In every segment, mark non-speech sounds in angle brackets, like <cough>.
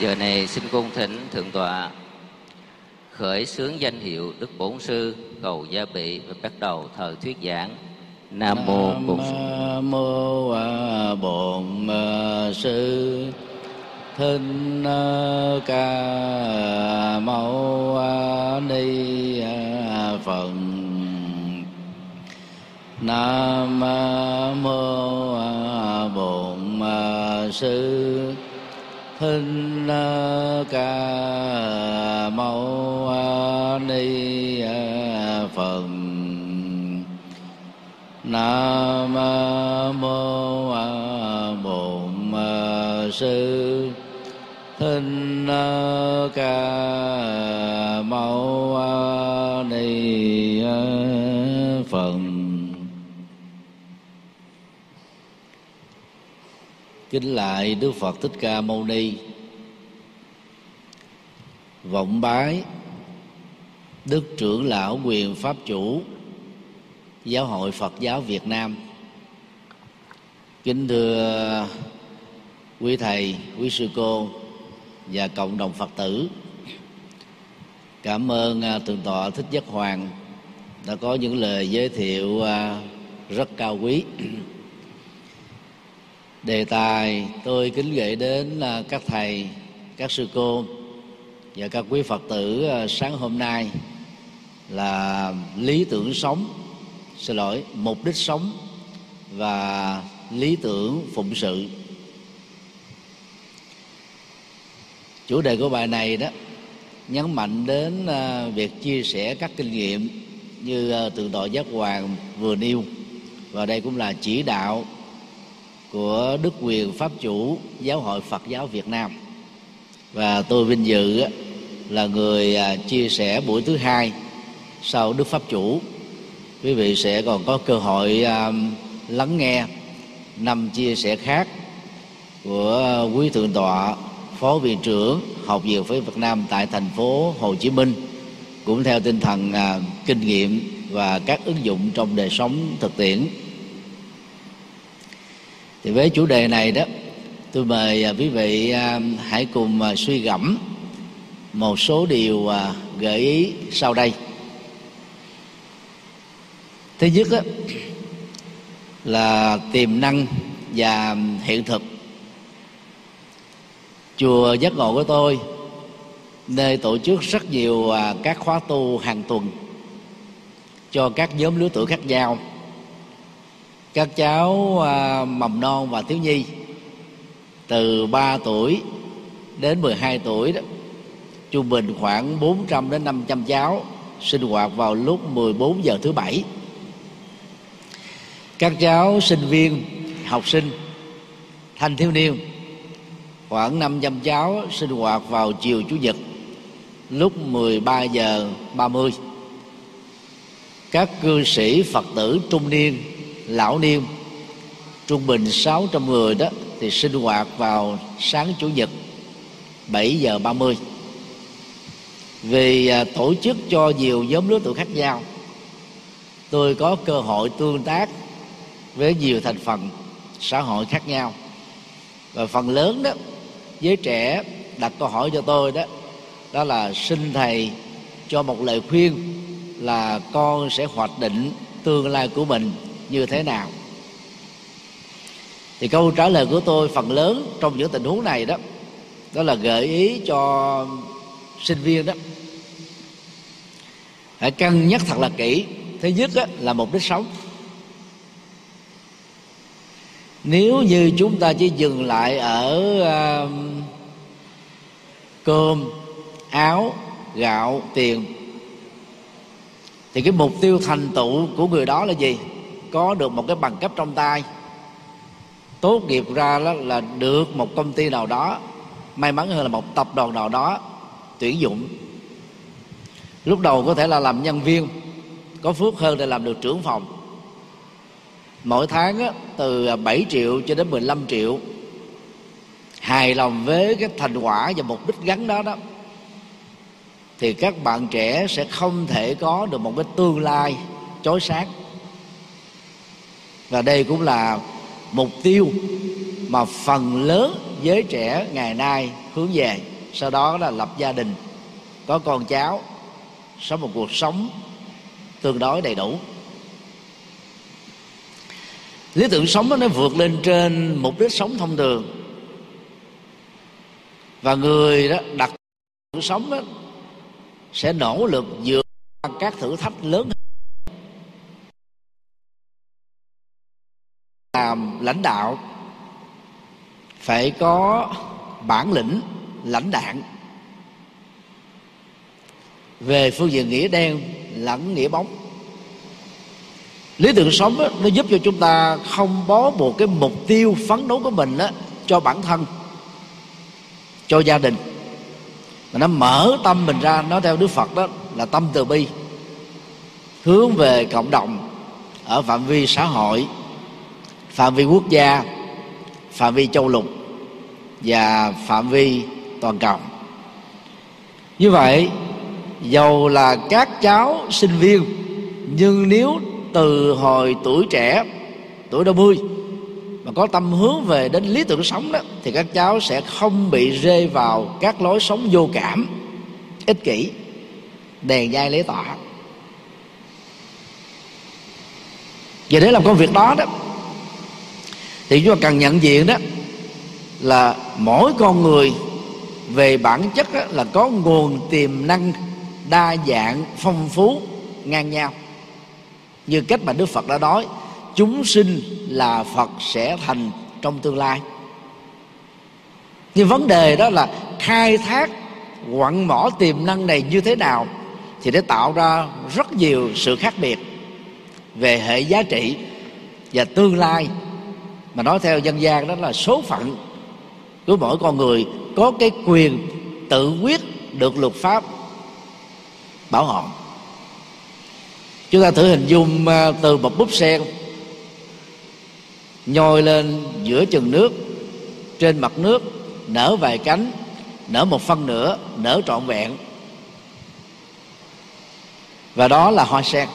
giờ này xin cung thỉnh thượng tọa khởi xướng danh hiệu đức bổn sư cầu gia bị và bắt đầu thời thuyết giảng. Nam mô bổn sư. nam mô bổn sư. Thích ca mâu ni phật. Nam mô bổn sư thích ca mâu ni phật nam mô bổn sư. Thích ca mâu kính lại đức phật thích ca mâu ni. Vọng bái, đức trưởng lão quyền pháp chủ, giáo hội phật giáo việt nam. Kính thưa quý thầy, quý sư cô và cộng đồng phật tử, cảm ơn à, thượng tọa thích Giác hoàng đã có những lời giới thiệu à, rất cao quý đề tài, tôi kính gửi đến à, các thầy, các sư cô và các quý phật tử à, sáng hôm nay là lý tưởng sống. Xin lỗi, mục đích sống và lý tưởng phụng sự. Chủ đề của bài này đó nhấn mạnh đến à, việc chia sẻ các kinh nghiệm như tượng từ tội giác hoàng vừa nêu. Và đây cũng là chỉ đạo của đức quyền pháp chủ giáo hội phật giáo việt nam. Và tôi vinh dự là người à, chia sẻ buổi thứ hai sau đức pháp chủ. Quý vị sẽ còn có cơ hội à, lắng nghe năm chia sẻ khác của quý thượng tọa, phó viện trưởng học viện phế Việt Nam tại thành phố Hồ Chí Minh, cũng theo tinh thần à, kinh nghiệm và các ứng dụng trong đời sống thực tiễn thì với chủ đề này đó tôi mời à, quý vị à, hãy cùng à, suy gẫm một số điều gợi ý sau đây. Thứ nhất đó, là tiềm năng và hiện thực. Chùa giác ngộ của tôi nơi tổ chức rất nhiều các khóa tu hàng tuần cho các nhóm lứa tuổi khác nhau các cháu à, mầm non và thiếu nhi từ 3 tuổi đến 12 tuổi đó, trung bình khoảng 400 đến 500 cháu sinh hoạt vào lúc 14 giờ thứ bảy. Các cháu sinh viên, học sinh, thanh thiếu niên, khoảng 500 cháu sinh hoạt vào chiều chủ nhật lúc 13 giờ 30 các cư sĩ Phật tử trung niên lão niên trung bình 600 người đó thì sinh hoạt vào sáng chủ nhật 7 giờ 30 vì à, tổ chức cho nhiều nhóm lứa tuổi khác nhau, tôi có cơ hội tương tác với nhiều thành phần xã hội khác nhau. Và phần lớn đó, giới trẻ đặt câu hỏi cho tôi đó đó là xin thầy cho một lời khuyên là con sẽ hoạch định tương lai của mình như thế nào? Thì câu trả lời của tôi phần lớn trong những tình huống này đó đó là gợi ý cho sinh viên đó. Hãy cân nhắc thật là kỹ. Thứ nhất đó, là mục đích sống. Nếu như chúng ta chỉ dừng lại ở uh, cơm áo gạo tiền thì cái mục tiêu thành tựu của người đó là gì? Có được một cái bằng cấp trong tay. Tốt nghiệp ra đó là được một công ty nào đó may mắn hơn là một tập đoàn nào đó tuyển dụng. Lúc đầu có thể là làm nhân viên có phước hơn để làm được trưởng phòng. Mỗi tháng á, từ 7 triệu cho đến 15 triệu. Hài lòng với cái thành quả và mục đích gắn đó đó thì các bạn trẻ sẽ không thể có được một cái tương lai chói sáng và đây cũng là mục tiêu mà phần lớn giới trẻ ngày nay hướng về. Sau đó là lập gia đình có con cháu sống một cuộc sống tương đối đầy đủ. Lý tưởng sống đó, nó vượt lên trên mục đích sống thông thường. Và người đó đặt sống đó, sẽ nỗ lực vượt qua các thử thách lớn làm lãnh đạo phải có bản lĩnh lãnh đạn. Về phương diện nghĩa đen lẫn nghĩa bóng. Lý tưởng sống đó, nó giúp cho chúng ta không bó buộc cái mục tiêu phấn đấu của mình đó, cho bản thân cho gia đình. Mà nó mở tâm mình ra nó theo đức phật đó là tâm từ bi hướng về cộng đồng ở phạm vi xã hội phạm vi quốc gia, phạm vi châu lục và phạm vi toàn cầu. Như vậy, dầu là các cháu sinh viên, nhưng nếu từ hồi tuổi trẻ, tuổi đôi mươi, mà có tâm hướng về đến lý tưởng sống đó, thì các cháu sẽ không bị rơi vào các lối sống vô cảm, ích kỷ, đèn dai lấy tỏa. Và để làm công việc đó đó thì chúng ta cần nhận diện đó là mỗi con người về bản chất đó, là có nguồn tiềm năng đa dạng phong phú ngang nhau. Như cách mà đức phật đã nói chúng sinh là phật sẽ thành trong tương lai. Nhưng vấn đề đó là khai thác quặng mỏ tiềm năng này như thế nào thì để tạo ra rất nhiều sự khác biệt về hệ giá trị và tương lai mà nói theo dân gian đó là số phận của mỗi con người có cái quyền tự quyết được luật pháp bảo hộ. Chúng ta thử hình dung à, từ một búp sen nhồi lên giữa chừng nước, trên mặt nước, nở vài cánh, nở một phân nửa, nở trọn vẹn. Và đó là hoa sen.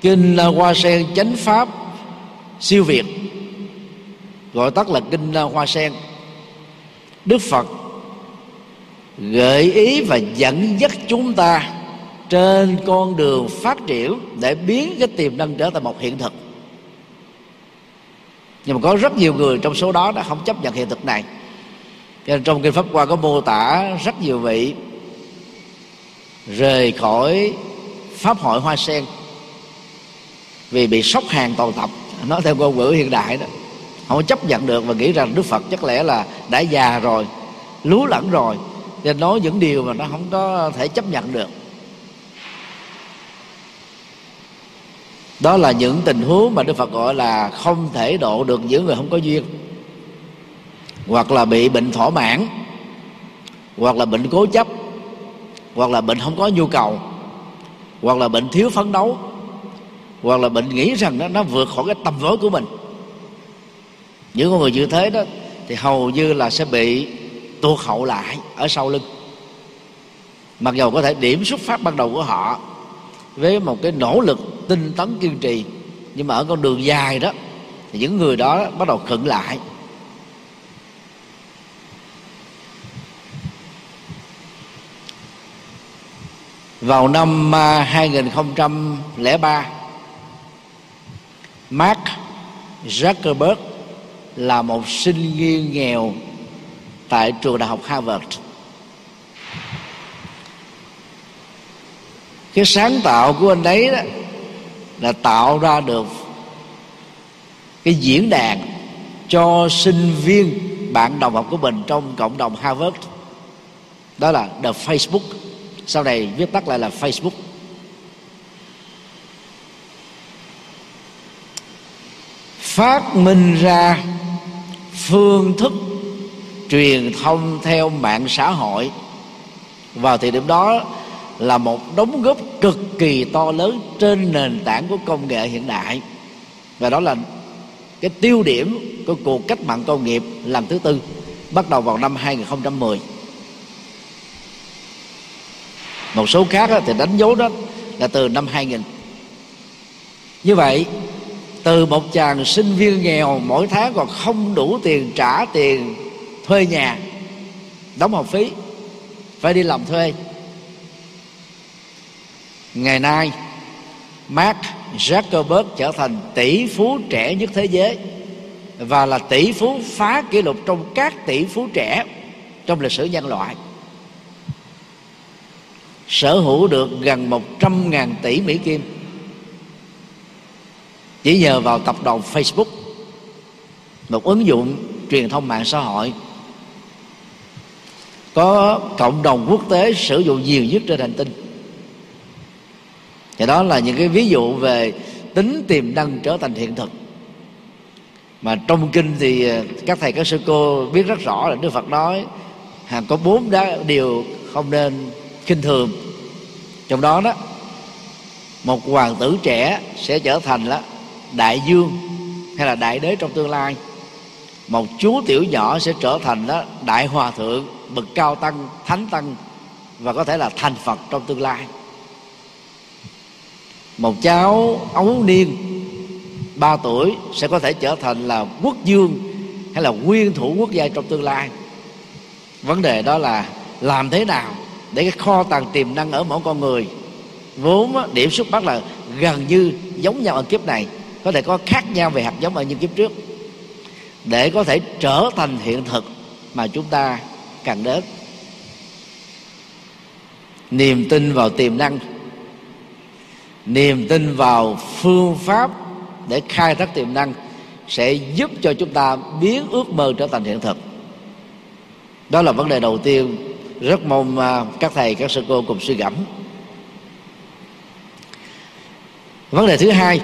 Kinh à, hoa sen chánh pháp siêu việt. Gọi tắt là kinh hoa sen. Đức phật gợi ý và dẫn dắt chúng ta trên con đường phát triển để biến cái tiềm năng trở thành một hiện thực. Nhưng mà có rất nhiều người trong số đó đã không chấp nhận hiện thực này. Cho nên trong kinh pháp hoa có mô tả rất nhiều vị rời khỏi pháp hội hoa sen vì bị sốc hàng toàn tập nói theo ngôn ngữ hiện đại đó. Không chấp nhận được và nghĩ rằng đức phật chắc lẽ là đã già rồi, lú lẫn rồi. Nên nói những điều mà nó không có thể chấp nhận được. Đó là những tình huống mà đức phật gọi là không thể độ được những người không có duyên. Hoặc là bị bệnh thỏa mãn, hoặc là bệnh cố chấp, hoặc là bệnh không có nhu cầu, hoặc là bệnh thiếu phấn đấu hoặc là bệnh nghĩ rằng nó, nó vượt khỏi cái tầm với của mình. Những con người như thế đó thì hầu như là sẽ bị tuột hậu lại ở sau lưng. Mặc dầu có thể điểm xuất phát ban đầu của họ với một cái nỗ lực tinh tấn kiên trì nhưng mà ở con đường dài đó thì những người đó bắt đầu khựng lại. Vào năm 2003 à, Mark Zuckerberg là một sinh viên nghèo tại trường đại học Harvard. Cái sáng tạo của anh ấy đó là tạo ra được cái diễn đàn cho sinh viên bạn đồng học của mình trong cộng đồng Harvard. Đó là the Facebook. Sau này viết tắt lại là Facebook. Phát minh ra phương thức truyền thông theo mạng xã hội. Vào thời điểm đó là một đóng góp cực kỳ to lớn trên nền tảng của công nghệ hiện đại. Và đó là cái tiêu điểm của cuộc cách mạng công nghiệp lần thứ tư, bắt đầu vào năm 2010 một số khác thì đánh dấu đó là từ năm 2000 như vậy từ một chàng sinh viên nghèo, mỗi tháng còn không đủ tiền trả tiền thuê nhà, đóng học phí, phải đi làm thuê. Ngày nay, Mark Zuckerberg trở thành tỷ phú trẻ nhất thế giới và là tỷ phú phá kỷ lục trong các tỷ phú trẻ trong lịch sử nhân loại. Sở hữu được gần 100 ngàn tỷ Mỹ Kim chỉ nhờ vào tập đoàn Facebook, một ứng dụng truyền thông mạng xã hội, có cộng đồng quốc tế sử dụng nhiều nhất trên hành tinh. Thì đó là những cái ví dụ về tính tiềm năng trở thành hiện thực. Mà trong kinh thì ờ, các thầy, các sư cô biết rất rõ là đức phật nói, hàng có bốn đá, điều không nên khinh thường. Trong đó đó, một hoàng tử trẻ sẽ trở thành là đại dương hay là đại đế trong tương lai, một chú tiểu nhỏ sẽ trở thành đó đại hòa thượng, bậc cao tăng, thánh tăng và có thể là thành phật trong tương lai. Một cháu ấu niên ba tuổi sẽ có thể trở thành là quốc dương hay là nguyên thủ quốc gia trong tương lai. Vấn đề đó là làm thế nào để cái kho tàng tiềm năng ở mỗi con người vốn điểm xuất phát là gần như giống nhau ở kiếp này có thể có khác nhau về hạt giống ở những kiếp trước. Để có thể trở thành hiện thực mà chúng ta cần đến. Niềm tin vào tiềm năng. Niềm tin vào phương pháp để khai thác tiềm năng sẽ giúp cho chúng ta biến ước mơ trở thành hiện thực. Đó là vấn đề đầu tiên. Rất mong à, các thầy, các sư cô cùng suy gẫm. Vấn đề thứ hai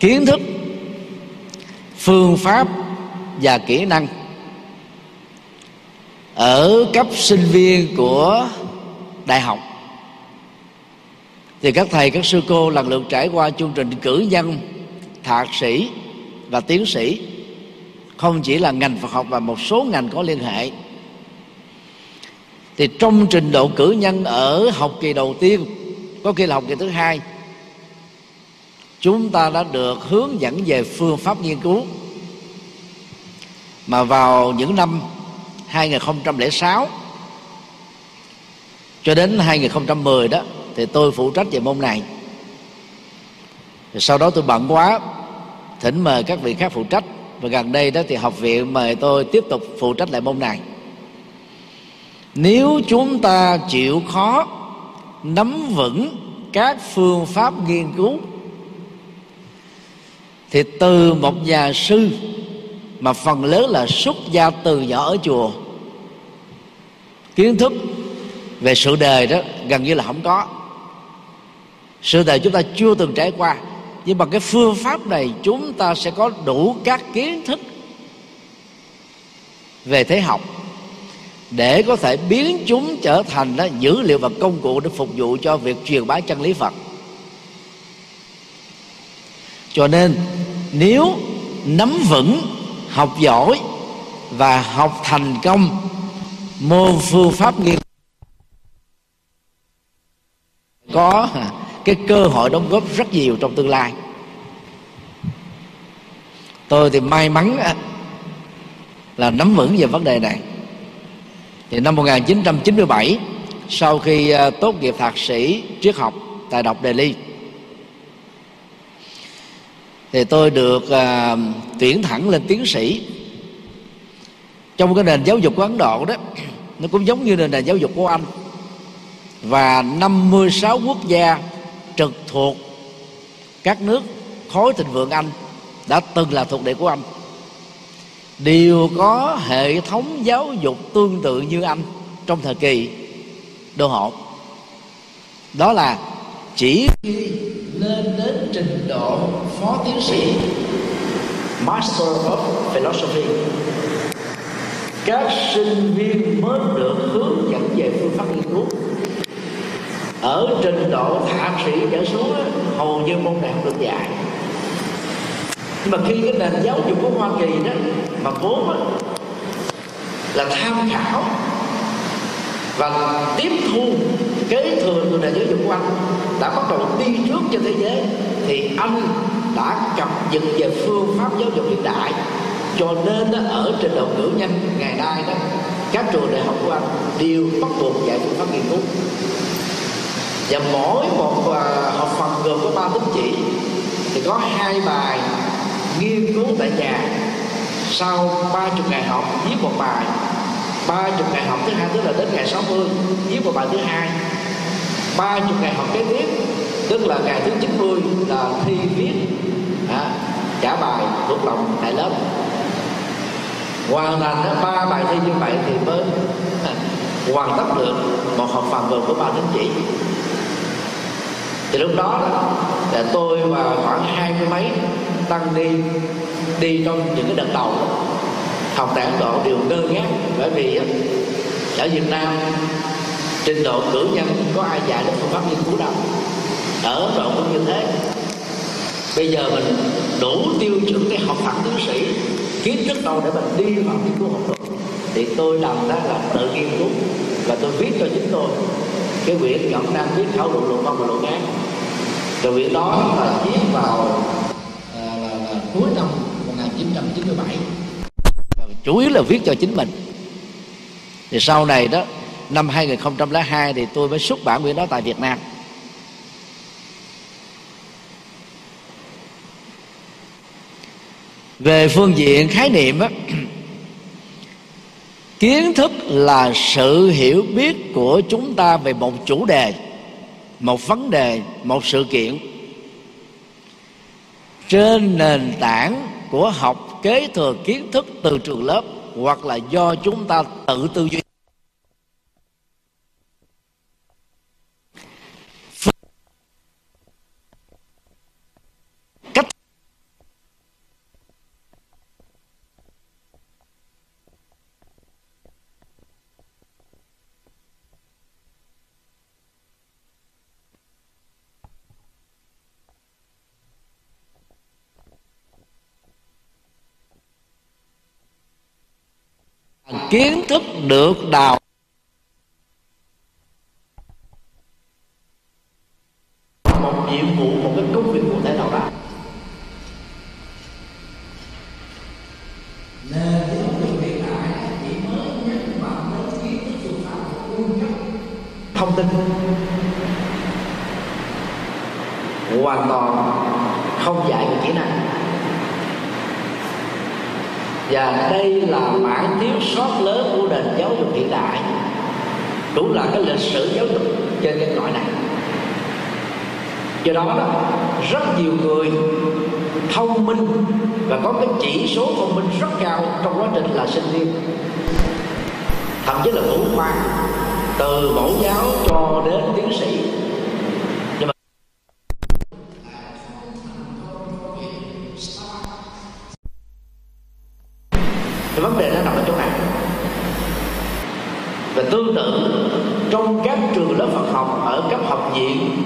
kiến thức, phương pháp và kỹ năng ở cấp sinh viên của đại học. Thì các thầy, các sư cô lần lượt trải qua chương trình cử nhân, thạc sĩ và tiến sĩ. Không chỉ là ngành Phật học và một số ngành có liên hệ. Thì trong trình độ cử nhân ở học kỳ đầu tiên, có khi là học kỳ thứ hai chúng ta đã được hướng dẫn về phương pháp nghiên cứu. Mà vào những năm 2006 cho đến 2010 đó, thì tôi phụ trách về môn này. Rồi sau đó tôi bận quá, thỉnh mời các vị khác phụ trách. Và gần đây đó thì học viện mời tôi tiếp tục phụ trách lại môn này. Nếu chúng ta chịu khó, nắm vững các phương pháp nghiên cứu thì từ một nhà sư mà phần lớn là xuất gia từ nhỏ ở chùa. Kiến thức về sự đời đó gần như là không có. Sự đời chúng ta chưa từng trải qua. Nhưng bằng cái phương pháp này chúng ta sẽ có đủ các kiến thức về thế học để có thể biến chúng trở thành đó, dữ liệu và công cụ để phục vụ cho việc truyền bá chân lý Phật. Cho nên nếu nắm vững, học giỏi và học thành công môn phương pháp nghiên có cái cơ hội đóng góp rất nhiều trong tương lai. Tôi thì may mắn là nắm vững về vấn đề này. Thì năm 1997 sau khi ờ, tốt nghiệp thạc sĩ triết học tại đọc Delhi thì tôi được à, tuyển thẳng lên tiến sĩ. Trong cái nền giáo dục của Ấn Độ đó <clears throat> nó cũng giống như nền giáo dục của Anh. Và 56 quốc gia trực thuộc các nước khối thịnh vượng Anh đã từng là thuộc địa của Anh. Đều có hệ thống giáo dục tương tự như Anh trong thời kỳ đô hộ. Đó là chỉ lên đến trình độ phó tiến sĩ, Master of Philosophy. Các sinh viên mới được hướng dẫn về phương pháp nghiên cứu. Ở trình độ thạc sĩ trở xuống hầu như môn này không được dạy. Nhưng mà khi cái nền giáo dục của hoa kỳ đó mà vốn là tham khảo và tiếp thu kế thừa từ nền giáo dục của anh đã bắt đầu đi trước cho thế giới thì anh đã cập nhật về phương pháp giáo dục hiện đại cho nên đó, ở trên độ cử nhân ngày nay đó các trường đại học của anh đều bắt buộc dạy phương pháp nghiên cứu. Và mỗi một à, học phần gồm có ba tín chỉ thì có hai bài nghiên cứu tại nhà. Sau ba chục ngày học viết một bài ba chục ngày học thứ hai tức là đến ngày 60 viết một bài thứ hai. Ba chục ngày học kế tiếp tức là ngày thứ 90 là thi viết à, trả bài thuộc lòng tại lớp. Hoàn thành ba bài thi như vậy thì mới hoàn tất được một học phần vừa của ba tín chỉ. Thì lúc đó là tôi và khoảng hai mươi mấy tăng đi đi trong những cái đợt đầu học đại Độ đều ngơ ngác bởi vì ở Việt Nam trình độ cử nhân có ai dạy được phương pháp nghiên cứu đâu. Ở Độ cũng như thế. Bây giờ mình đủ tiêu chuẩn để học thẳng tiến sĩ kiến thức đâu để mình đi vào nghiên cứu học thuật. Thì tôi làm đó là tự nghiên cứu và tôi viết cho chính tôi cái quyển nhận đang viết khảo luận luận văn và luận án. Rồi quyển đó là viết vào à, là, là cuối năm 1997 chủ yếu là viết cho chính mình. Thì sau này đó năm 2002 thì tôi mới xuất bản quyển đó tại Việt Nam. Về phương diện khái niệm á, <clears throat> kiến thức là sự hiểu biết của chúng ta về một chủ đề một vấn đề một sự kiện. Trên nền tảng của học kế thừa kiến thức từ trường lớp hoặc là do chúng ta tự tư duy. Kiến thức được đào một nhiệm vụ một cái công việc cụ thể nào đó nên giáo dục hiện tại chỉ mới nhấn mạnh đến kiến thức phương pháp cung cấp thông tin hoàn toàn không dạy về kỹ năng và đây là mảng thiếu sót lớn của nền giáo dục hiện đại cũng là cái lịch sử giáo dục trên cái cõi này do đó, đó rất nhiều người thông minh và có cái chỉ số thông minh rất cao trong quá trình là sinh viên thậm chí là thủ khoa từ mẫu giáo cho đến tiến sĩ thì vấn đề nó nằm ở chỗ này và tương tự trong các trường lớp Phật học ở cấp học viện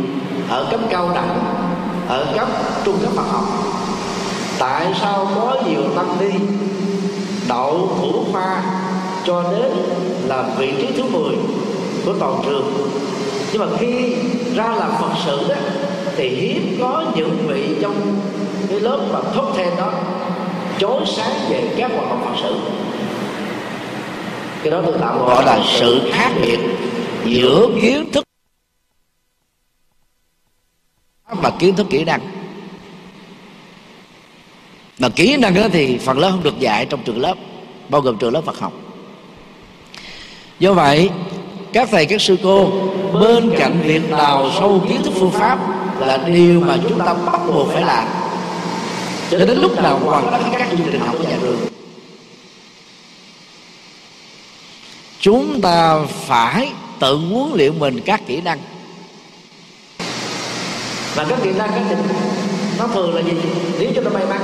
ở cấp cao đẳng ở cấp trung cấp Phật học tại sao có nhiều tăng ni đậu thủ khoa cho đến là vị trí thứ 10 của toàn trường nhưng mà khi ra làm phật sự đó thì hiếm có những vị trong cái lớp mà top ten đó chối sáng về các hoạt động phật sự cái đó tôi tạm gọi là sự khác biệt giữa kiến thức và kiến thức kỹ năng. Mà kỹ năng đó thì phần lớn không được dạy trong trường lớp, bao gồm trường lớp Phật học. Do vậy, các thầy, các sư cô bên cạnh việc đào sâu kiến thức phương pháp là điều mà chúng ta bắt buộc phải làm. Cho đến lúc nào hoàn tất các chương trình học của nhà trường chúng ta phải tự huấn luyện mình các kỹ năng. Và các kỹ năng các trình nó thường là gì? Nếu cho nó may mắn,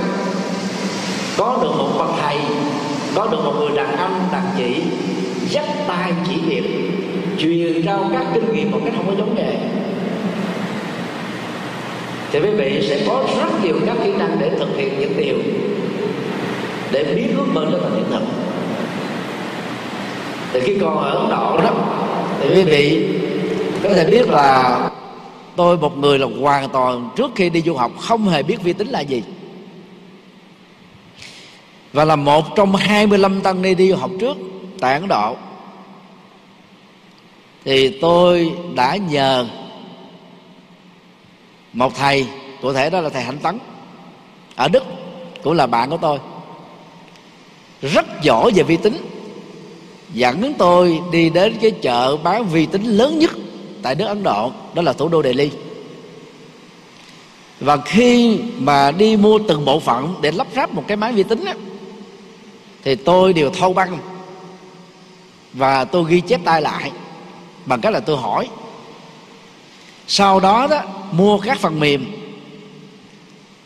có được một bậc thầy, có được một người đàn ông, đàn chị, dắt tay chỉ việc, truyền trao các kinh nghiệm một cách không có giống nghề. Thì quý vị sẽ có rất nhiều các kỹ năng để thực hiện những điều, để biến ước mơ trở thành hiện thực thì khi còn ở ấn độ đó, thì quý vị có thể biết là tôi một người là hoàn toàn trước khi đi du học không hề biết vi tính là gì. Và là một trong 25 tăng ni đi du học trước tại Ấn Độ. Thì tôi đã nhờ một thầy cụ thể đó là thầy Hạnh Tấn, ở Đức, cũng là bạn của tôi. Rất giỏi về vi tính dẫn tôi đi đến cái chợ bán vi tính lớn nhất tại nước Ấn Độ đó là thủ đô Delhi. Và khi mà đi mua từng bộ phận để lắp ráp một cái máy vi tính á, thì tôi đều thâu băng và tôi ghi chép tay lại bằng cách là tôi hỏi. Sau đó đó mua các phần mềm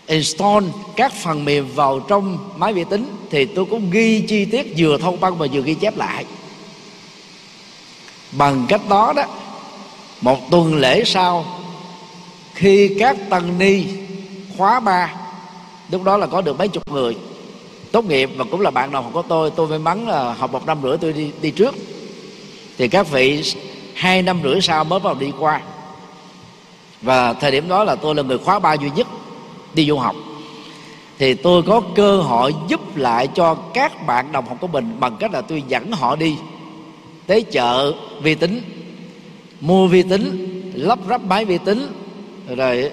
install các phần mềm vào trong máy vi tính thì tôi cũng ghi chi tiết vừa thông băng và vừa ghi chép lại bằng cách đó đó, một tuần lễ sau, khi các tầng ni khóa ba, lúc đó là có được mấy chục người, tốt nghiệp và cũng là bạn đồng học của tôi tôi may mắn là học một năm rưỡi tôi đi đi trước. Thì các vị hai năm rưỡi sau mới vào đi qua. Và thời điểm đó là tôi là người khóa ba duy nhất đi du học. Thì tôi có cơ hội giúp lại cho các bạn đồng học của mình bằng cách là tôi dẫn họ đi tới chợ vi tính mua vi tính lắp ráp máy vi tính rồi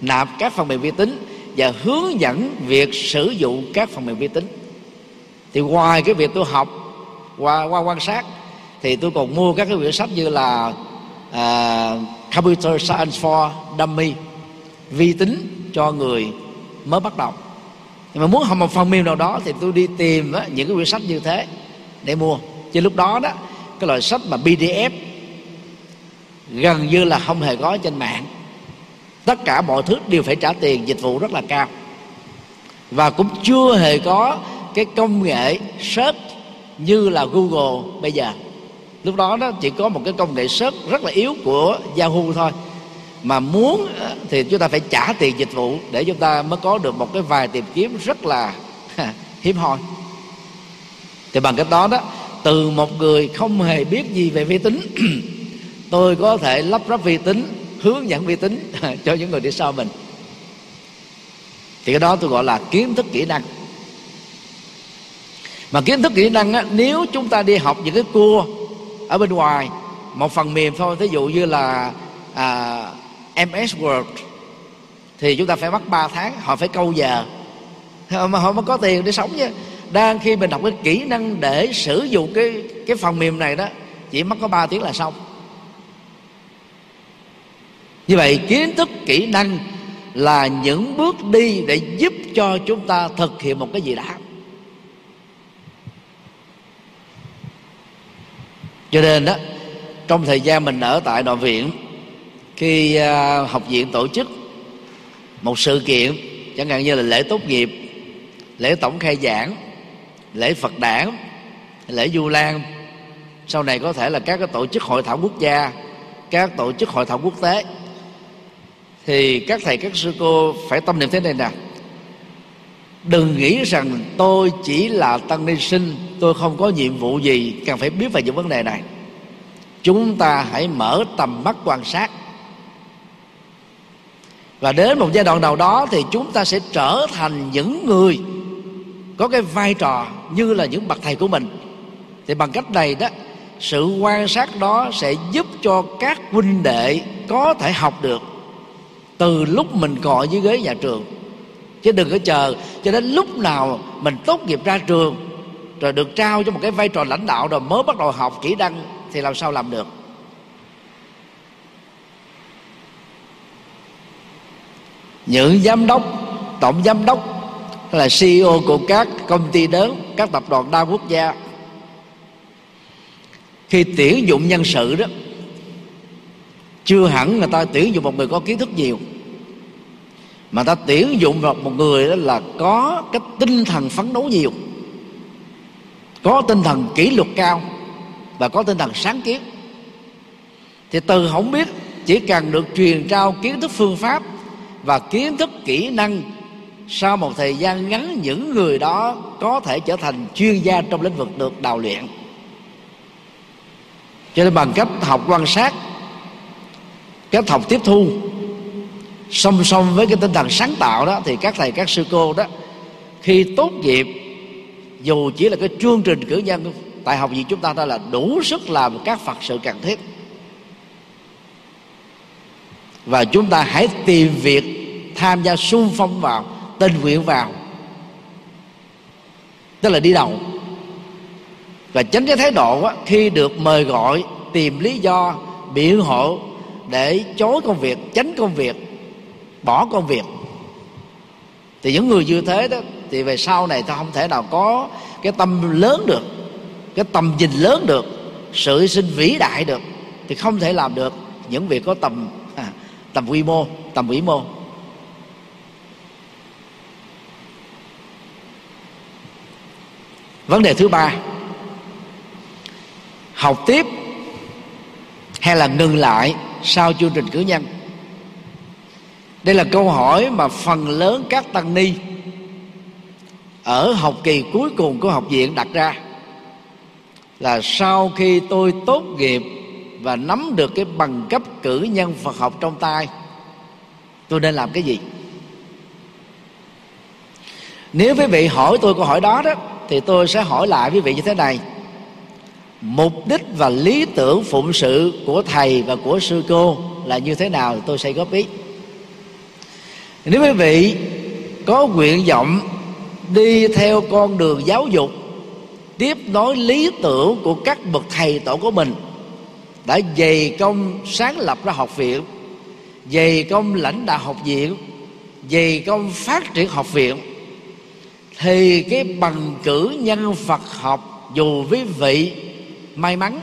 nạp các phần mềm vi tính và hướng dẫn việc sử dụng các phần mềm vi tính. Thì ngoài cái việc tôi học qua qua quan sát thì tôi còn mua các cái quyển sách như là uh, Computer Science for Dummy vi tính cho người mới bắt đầu. Nhưng mà muốn học một phần mềm nào đó thì tôi đi tìm á, những cái quyển sách như thế để mua chứ lúc đó đó, cái loại sách mà PDF gần như là không hề có trên mạng. Tất cả mọi thứ đều phải trả tiền, dịch vụ rất là cao. Và cũng chưa hề có cái công nghệ search như là Google bây giờ. Lúc đó nó chỉ có một cái công nghệ search rất là yếu của Yahoo thôi. Mà muốn ờ, thì chúng ta phải trả tiền dịch vụ để chúng ta mới có được một cái vài tìm kiếm rất là hiếm hoi. Thì bằng cách đó đó từ một người không hề biết gì về vi tính <clears throat> tôi có thể lắp ráp vi tính hướng dẫn vi tính <laughs> cho những người đi sau mình. Thì cái đó tôi gọi là kiến thức kỹ năng. Mà kiến thức kỹ năng á, nếu chúng ta đi học những cái cua ở bên ngoài một phần mềm thôi thí dụ như là à, MS Word thì chúng ta phải mất 3 tháng họ phải câu giờ. Mà họ mới có tiền để sống chứ đang khi mình đọc cái kỹ năng để sử dụng cái cái phần mềm này đó, chỉ mất có 3 tiếng là xong. Như vậy, kiến thức, kỹ năng là những bước đi để giúp cho chúng ta thực hiện một cái gì đó cho nên đó, trong thời gian mình ở tại nội viện, khi à, học viện tổ chức một sự kiện, chẳng hạn như là lễ tốt nghiệp, lễ tổng khai giảng lễ phật đản lễ du lan. Sau này có thể là các cái tổ chức hội thảo quốc gia, các tổ chức hội thảo quốc tế. Thì các thầy, các sư cô phải tâm niệm thế này nè. Đừng nghĩ rằng tôi chỉ là tăng ni sinh, tôi không có nhiệm vụ gì cần phải biết về những vấn đề này. Chúng ta hãy mở tầm mắt quan sát. Và đến một giai đoạn nào đó thì chúng ta sẽ trở thành những người có cái vai trò như là những bậc thầy của mình. Thì bằng cách này đó, sự quan sát đó sẽ giúp cho các huynh đệ có thể học được từ lúc mình còn dưới ghế nhà trường. Chứ đừng có chờ cho đến lúc nào mình tốt nghiệp ra trường, rồi được trao cho một cái vai trò lãnh đạo rồi mới bắt đầu học kỹ năng thì làm sao làm được? Những giám đốc, tổng giám đốc là CEO của các công ty lớn, các tập đoàn đa quốc gia. Khi tuyển dụng nhân sự đó, chưa hẳn người ta tuyển dụng một người có kiến thức nhiều, mà ta tuyển dụng vào một người đó là có cái tinh thần phấn đấu nhiều, có tinh thần kỷ luật cao và có tinh thần sáng kiến. Thì từ không biết, chỉ cần được truyền trao kiến thức phương pháp và kiến thức kỹ năng sau một thời gian ngắn, những người đó có thể trở thành chuyên gia trong lĩnh vực được đào luyện. Cho nên bằng cách học quan sát, cách học tiếp thu, song song với cái tinh thần sáng tạo đó, thì các thầy, các sư cô đó, khi tốt nghiệp, dù chỉ là cái chương trình cử nhân, tại học viện chúng ta ta là đủ sức làm các phật sự cần thiết. Và chúng ta hãy tìm việc tham gia sung phong vào tình nguyện vào. Tức là đi đầu. Và tránh cái thái độ á, khi được mời gọi tìm lý do biện hộ để chối công việc tránh công việc bỏ công việc. Thì những người như thế đó thì về sau này ta không thể nào có cái tâm lớn được cái tầm nhìn lớn được sự sinh vĩ đại được. Thì không thể làm được những việc có tầm à, tầm quy mô tầm vĩ mô. Vấn đề thứ ba, học tiếp hay là ngừng lại sau chương trình cử nhân? Đây là câu hỏi mà phần lớn các tăng ni ở học kỳ cuối cùng của học viện đặt ra là sau khi tôi tốt nghiệp và nắm được cái bằng cấp cử nhân Phật học trong tay, tôi nên làm cái gì? Nếu quý vị hỏi tôi câu hỏi đó đó thì tôi sẽ hỏi lại quý vị như thế này. Mục đích và lý tưởng phụng sự của thầy và của sư cô là như thế nào tôi sẽ góp ý. Nếu quý vị có nguyện vọng đi theo con đường giáo dục, tiếp nối lý tưởng của các bậc thầy tổ của mình, đã dày công sáng lập ra học viện, dày công lãnh đạo học viện, dày công phát triển học viện thì cái bằng cử nhân Phật học, dù quý vị may mắn,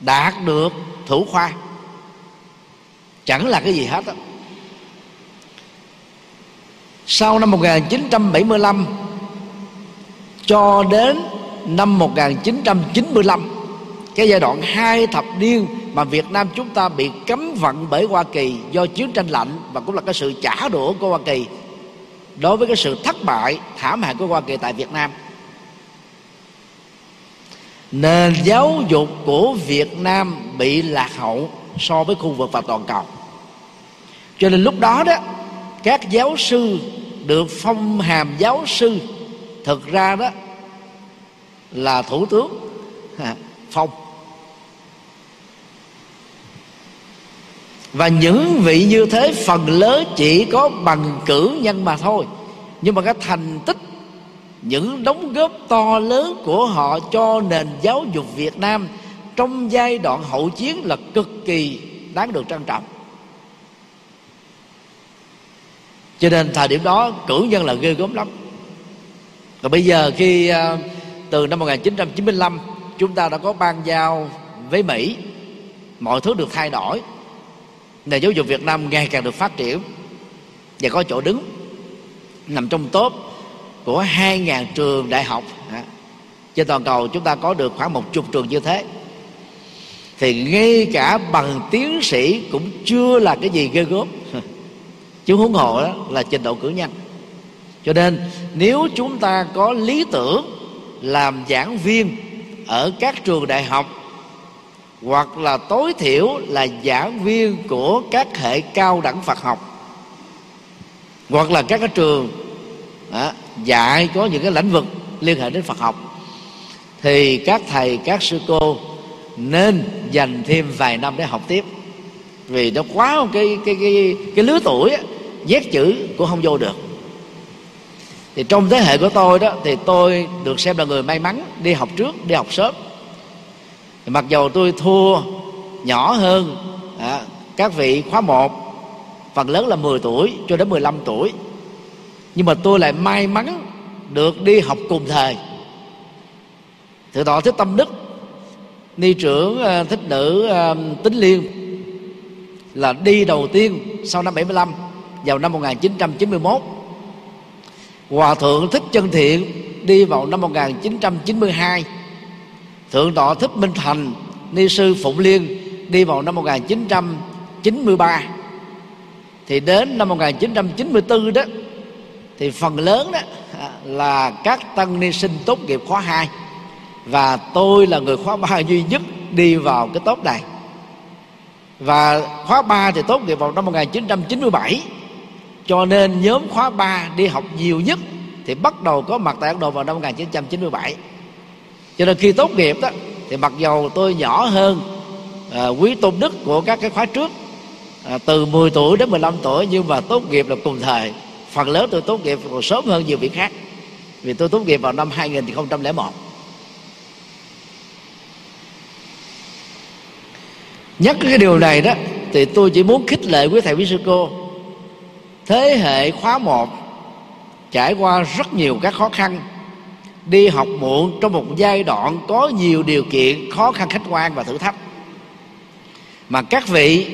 đạt được thủ khoa, chẳng là cái gì hết đó. sau năm 1975 cho đến năm 1995 cái giai đoạn hai thập niên mà Việt Nam chúng ta bị cấm vận bởi Hoa Kỳ do chiến tranh lạnh và cũng là cái sự trả đũa của Hoa Kỳ đối với cái sự thất bại, thảm hại của Hoa Kỳ tại Việt Nam. Nền giáo dục của Việt Nam bị lạc hậu so với khu vực và toàn cầu. Cho nên lúc đó đó, các giáo sư được phong hàm giáo sư, thực ra đó là thủ tướng phong. Và những vị như thế phần lớn chỉ có bằng cử nhân mà thôi. Nhưng mà cái thành tích, những đóng góp to lớn của họ cho nền giáo dục Việt Nam trong giai đoạn hậu chiến là cực kỳ đáng được trân trọng. Cho nên thời điểm đó, cử nhân là ghê gớm lắm. Và bây giờ khi à, từ năm 1995 chúng ta đã có ban giao với Mỹ, mọi thứ được thay đổi nền giáo dục Việt Nam ngày càng được phát triển và có chỗ đứng, nằm trong top của 2.000 trường đại học. Trên toàn cầu chúng ta có được khoảng một chục trường như thế. Thì ngay cả bằng tiến sĩ cũng chưa là cái gì ghê gớm. <laughs> Chứ huống hộ đó là trình độ cử nhân. Cho nên nếu chúng ta có lý tưởng làm giảng viên ở các trường đại học hoặc là tối thiểu là giảng viên của các hệ cao đẳng Phật học hoặc là các cái trường đó, dạy có những cái lĩnh vực liên hệ đến Phật học thì các thầy các sư cô nên dành thêm vài năm để học tiếp. Vì nó quá cái cái cái cái lứa tuổi á, viết chữ cũng không vô được. Thì trong thế hệ của tôi đó thì tôi được xem là người may mắn đi học trước đi học sớm thì mặc dầu tôi thua nhỏ hơn à, các vị khóa một phần lớn là 10 tuổi cho đến 15 tuổi nhưng mà tôi lại may mắn được đi học cùng thời. Thượng tọa thích tâm đức ni trưởng à, thích nữ à, tính liên là đi đầu tiên sau năm 75 vào năm 1991 Hòa thượng Thích Chân Thiện đi vào năm 1992 Thượng tọa Thích Minh Thành, Ni sư Phụng Liên, đi vào năm 1993 Thì đến năm 1994 đó, Thì phần lớn đó à, là các tăng ni sinh tốt nghiệp khóa 2 Và tôi là người khóa 3 duy nhất đi vào cái tốt này. Và khóa 3 thì tốt nghiệp vào năm 1997 cho nên nhóm khóa 3 đi học nhiều nhất thì bắt đầu có mặt tại Ấn Độ vào năm 1997 cho nên khi tốt nghiệp đó thì mặc dầu tôi nhỏ hơn à, quý tôn đức của các cái khóa trước à, từ 10 tuổi đến 15 tuổi nhưng mà tốt nghiệp là cùng thời. Phần lớn tôi tốt nghiệp còn sớm hơn nhiều vị khác. Vì tôi tốt nghiệp vào năm 2001 nhắc cái điều này đó thì tôi chỉ muốn khích lệ quý thầy quý sư cô. Thế hệ khóa một trải qua rất nhiều các khó khăn đi học muộn trong một giai đoạn có nhiều điều kiện khó khăn khách quan và thử thách. Mà các vị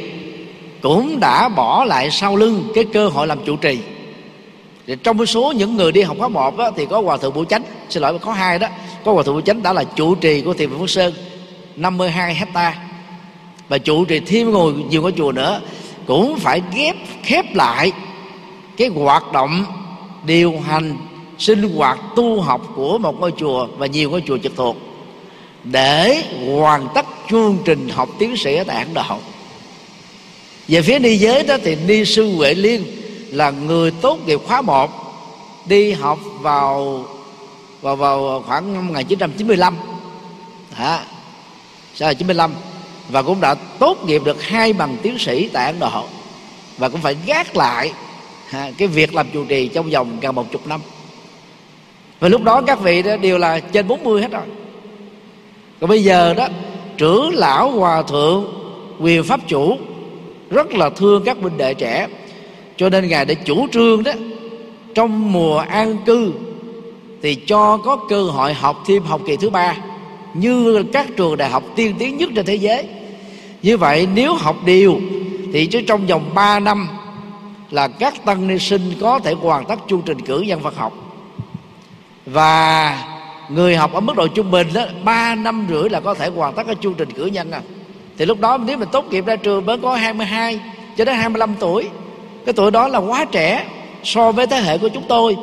cũng đã bỏ lại sau lưng cái cơ hội làm chủ trì. Thì trong số những người đi học khóa một đó, thì có hòa thượng Bửu Chánh xin lỗi có hai đó. Có hòa thượng Bửu Chánh đã là chủ trì của thiền viện Phước Sơn 52 hecta và chủ trì thêm ngồi nhiều ngôi chùa nữa cũng phải ghép khép lại cái hoạt động điều hành sinh hoạt tu học của một ngôi chùa và nhiều ngôi chùa trực thuộc để hoàn tất chương trình học tiến sĩ ở tại Ấn Độ về phía ni giới đó thì ni sư Huệ Liên là người tốt nghiệp khóa 1 đi học vào vào vào khoảng năm 1995 hả? Sau là 95 và cũng đã tốt nghiệp được hai bằng tiến sĩ tại Ấn Độ và cũng phải gác lại cái việc làm chủ trì trong vòng gần một chục năm và lúc đó các vị đó đều là trên 40 hết rồi. Còn bây giờ đó, trưởng lão hòa thượng, quyền pháp chủ, rất là thương các huynh đệ trẻ. Cho nên ngài đã chủ trương đó, trong mùa an cư thì cho có cơ hội học thêm học kỳ thứ ba, như các trường đại học tiên tiến nhất trên thế giới. Như vậy nếu học điều thì chứ trong vòng 3 năm là các tăng ni sinh có thể hoàn tất chương trình cử nhân Phật học và người học ở mức độ trung bình đó, ba năm rưỡi là có thể hoàn tất cái chương trình cử nhân à. Thì lúc đó nếu mình tốt nghiệp ra trường mới có 22 cho đến 25 tuổi. Cái tuổi đó là quá trẻ so với thế hệ của chúng tôi,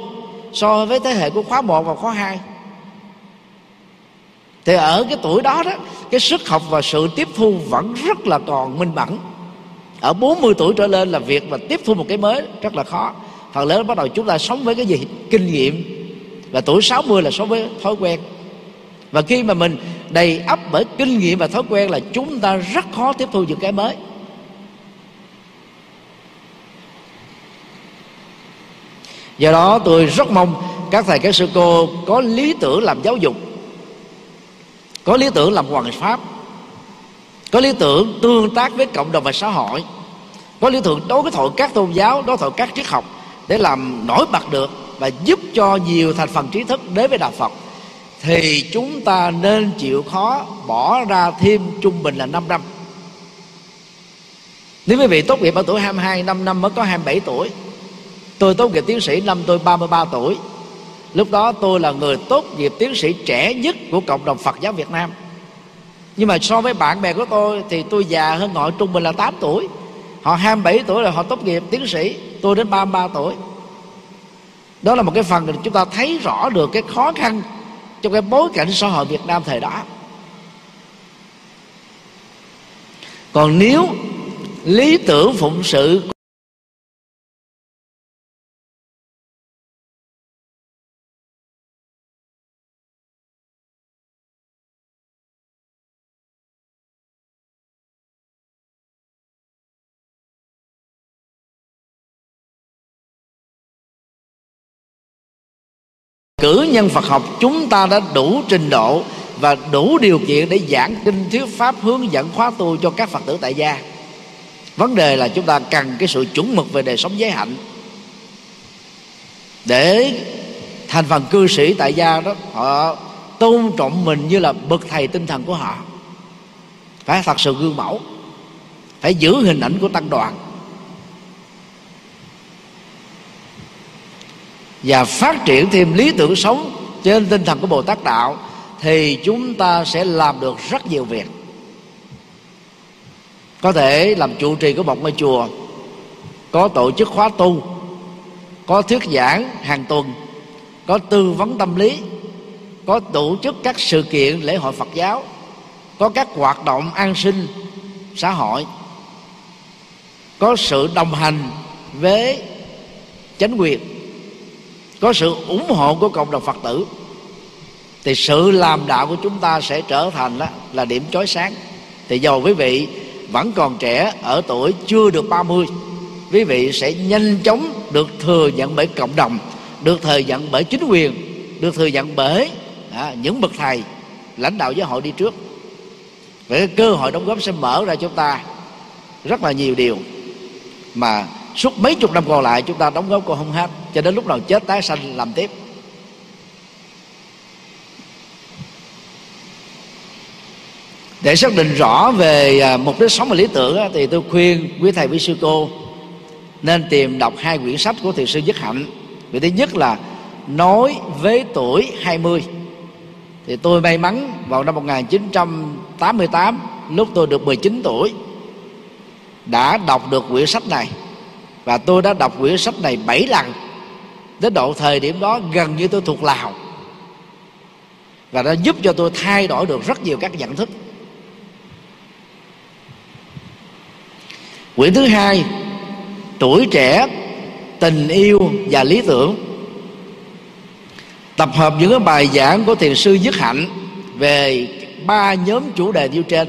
so với thế hệ của khóa 1 và khóa 2 thì ở cái tuổi đó đó, cái sức học và sự tiếp thu vẫn rất là còn minh mẫn. Ở 40 tuổi trở lên là việc mà tiếp thu một cái mới rất là khó. Phần lớn bắt đầu chúng ta sống với cái gì? Kinh nghiệm và tuổi 60 là số với thói quen. Và khi mà mình đầy ấp bởi kinh nghiệm và thói quen là chúng ta rất khó tiếp thu những cái mới. Do đó tôi rất mong các thầy, các sư cô có lý tưởng làm giáo dục, có lý tưởng làm hoàng pháp, có lý tưởng tương tác với cộng đồng và xã hội, có lý tưởng đối với thổi các tôn giáo, đối thoại các triết học để làm nổi bật được và giúp cho nhiều thành phần trí thức đến với đạo Phật. Thì chúng ta nên chịu khó bỏ ra thêm trung bình là 5 năm. Nếu quý vị tốt nghiệp ở tuổi 22 5 năm mới có 27 tuổi. Tôi tốt nghiệp tiến sĩ năm, tôi 33 tuổi. Lúc đó tôi là người tốt nghiệp tiến sĩ trẻ nhất của cộng đồng Phật giáo Việt Nam. Nhưng mà so với bạn bè của tôi Thì tôi già hơn họ trung bình là 8 tuổi. Họ 27 tuổi là họ tốt nghiệp tiến sĩ, Tôi đến 33 tuổi. Đó là một cái phần chúng ta thấy rõ được cái khó khăn Trong cái bối cảnh xã hội Việt Nam thời đó. Còn nếu lý tưởng phụng sự cử nhân Phật học, chúng ta đã đủ trình độ và đủ điều kiện để giảng kinh, thuyết pháp, hướng dẫn, khóa tu cho các Phật tử tại gia. Vấn đề là chúng ta cần cái sự chuẩn mực về đời sống giới hạnh. Để thành phần cư sĩ tại gia đó, họ tôn trọng mình như là bậc thầy tinh thần của họ. Phải thật sự gương mẫu, phải giữ hình ảnh của tăng đoàn. Và phát triển thêm lý tưởng sống trên tinh thần của Bồ Tát đạo, thì chúng ta sẽ làm được rất nhiều việc. Có thể làm trụ trì của một ngôi chùa, có tổ chức khóa tu, có thuyết giảng hàng tuần, có tư vấn tâm lý, có tổ chức các sự kiện lễ hội Phật giáo, có các hoạt động an sinh, xã hội, có sự đồng hành với chánh quyền có sự ủng hộ của cộng đồng phật tử thì sự làm đạo của chúng ta sẽ trở thành đó là điểm chói sáng. Thì dầu quý vị vẫn còn trẻ ở tuổi chưa được 30 quý vị sẽ nhanh chóng được thừa nhận bởi cộng đồng được thừa nhận bởi chính quyền được thừa nhận bởi à, những bậc thầy lãnh đạo giáo hội đi trước. Vậy cái cơ hội đóng góp sẽ mở ra chúng ta rất là nhiều điều mà suốt mấy chục năm còn lại, chúng ta đóng góp còn không hết, cho đến lúc nào chết tái sanh làm tiếp. Để xác định rõ về à, mục đích sống và lý tưởng thì tôi khuyên quý thầy quý sư cô nên tìm đọc hai quyển sách của thiền sư Nhất Hạnh. Quyển thứ nhất là Nói với tuổi 20 Thì tôi may mắn vào năm 1988 Lúc tôi được 19 tuổi, Đã đọc được quyển sách này. Và tôi đã đọc quyển sách này 7 lần. Đến độ thời điểm đó gần như tôi thuộc Lào. Và nó giúp cho tôi thay đổi được rất nhiều các nhận thức. Quyển thứ hai, tuổi trẻ, tình yêu và lý tưởng. Tập hợp những cái bài giảng của thiền sư dứt hạnh về ba nhóm chủ đề như trên.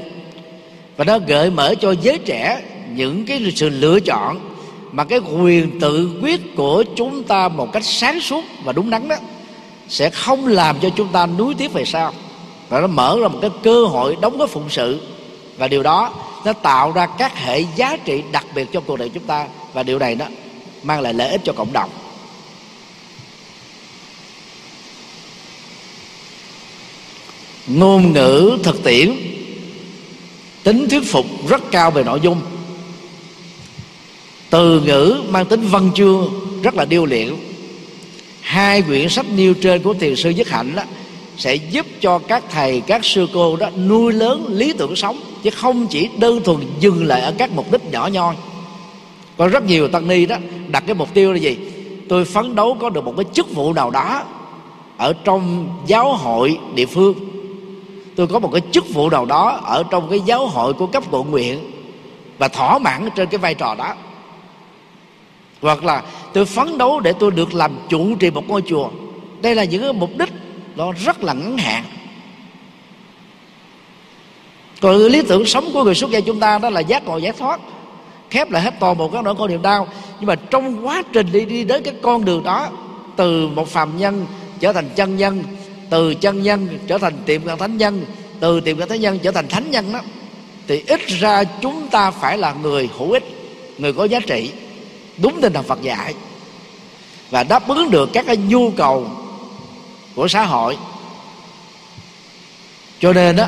Và nó gợi mở cho giới trẻ những cái sự lựa chọn mà cái quyền tự quyết của chúng ta một cách sáng suốt và đúng đắn đó sẽ không làm cho chúng ta nuối tiếc về sau. Và nó mở ra một cái cơ hội đóng góp phụng sự. Và điều đó nó tạo ra các hệ giá trị đặc biệt trong cuộc đời chúng ta. Và điều này nó mang lại lợi ích cho cộng đồng. Ngôn ngữ thực tiễn, tính thuyết phục rất cao về nội dung từ ngữ mang tính văn chương, rất là điêu luyện. Hai quyển sách nêu trên của thiền sư nhất hạnh đó sẽ giúp cho các thầy, các sư cô đó nuôi lớn lý tưởng sống, chứ không chỉ đơn thuần dừng lại ở các mục đích nhỏ nhoi. Có rất nhiều tăng ni đó đặt cái mục tiêu là gì? Tôi phấn đấu có được một cái chức vụ nào đó ở trong giáo hội địa phương. Tôi có một cái chức vụ nào đó ở trong cái giáo hội của cấp quận nguyện và thỏa mãn trên cái vai trò đó hoặc là tôi phấn đấu để tôi được làm chủ trì một ngôi chùa. Đây là những cái mục đích nó rất là ngắn hạn. Còn lý tưởng sống của người xuất gia chúng ta đó là giác ngộ giải thoát, khép lại hết toàn bộ các nỗi khổ niềm đau. Nhưng mà trong quá trình đi đi đến cái con đường đó, từ một phàm nhân trở thành chân nhân, từ chân nhân trở thành tiệm cận thánh nhân, từ tiệm cận thánh nhân trở thành thánh nhân đó, thì ít ra chúng ta phải là người hữu ích, người có giá trị đúng tinh thần Phật dạy. Và đáp ứng được các cái nhu cầu của xã hội. Cho nên đó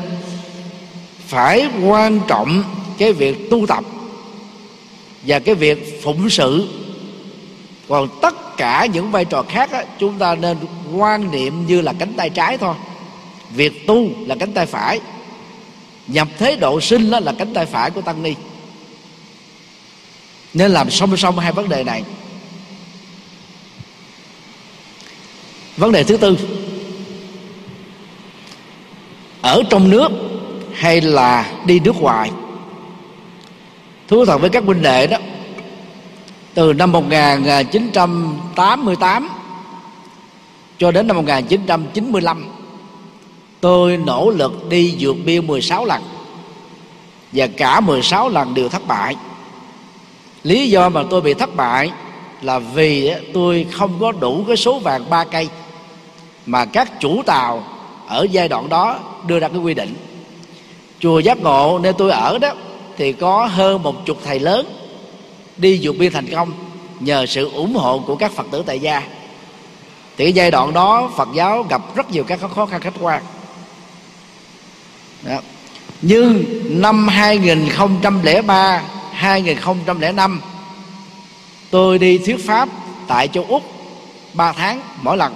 phải quan trọng cái việc tu tập và cái việc phụng sự. Còn tất cả những vai trò khác đó, chúng ta nên quan niệm như là cánh tay trái thôi. Việc tu là cánh tay phải. Nhập thế độ sinh đó là cánh tay phải của tăng ni nên làm song song hai vấn đề này. Vấn đề thứ tư, ở trong nước hay là đi nước ngoài? Thú thật với các huynh đệ đó, từ năm 1988 cho đến năm 1995 tôi nỗ lực đi vượt biên 16 lần và cả 16 lần đều thất bại lý do mà tôi bị thất bại là vì tôi không có đủ cái số vàng ba cây mà các chủ tàu ở giai đoạn đó đưa ra cái quy định. Chùa giác ngộ nơi tôi ở đó thì có hơn một chục thầy lớn đi vượt biên thành công nhờ sự ủng hộ của các phật tử tại gia. Thì cái giai đoạn đó phật giáo gặp rất nhiều các khó khăn khách quan. Đó. nhưng năm 2003 2005 tôi đi thuyết pháp tại châu Úc 3 tháng mỗi lần.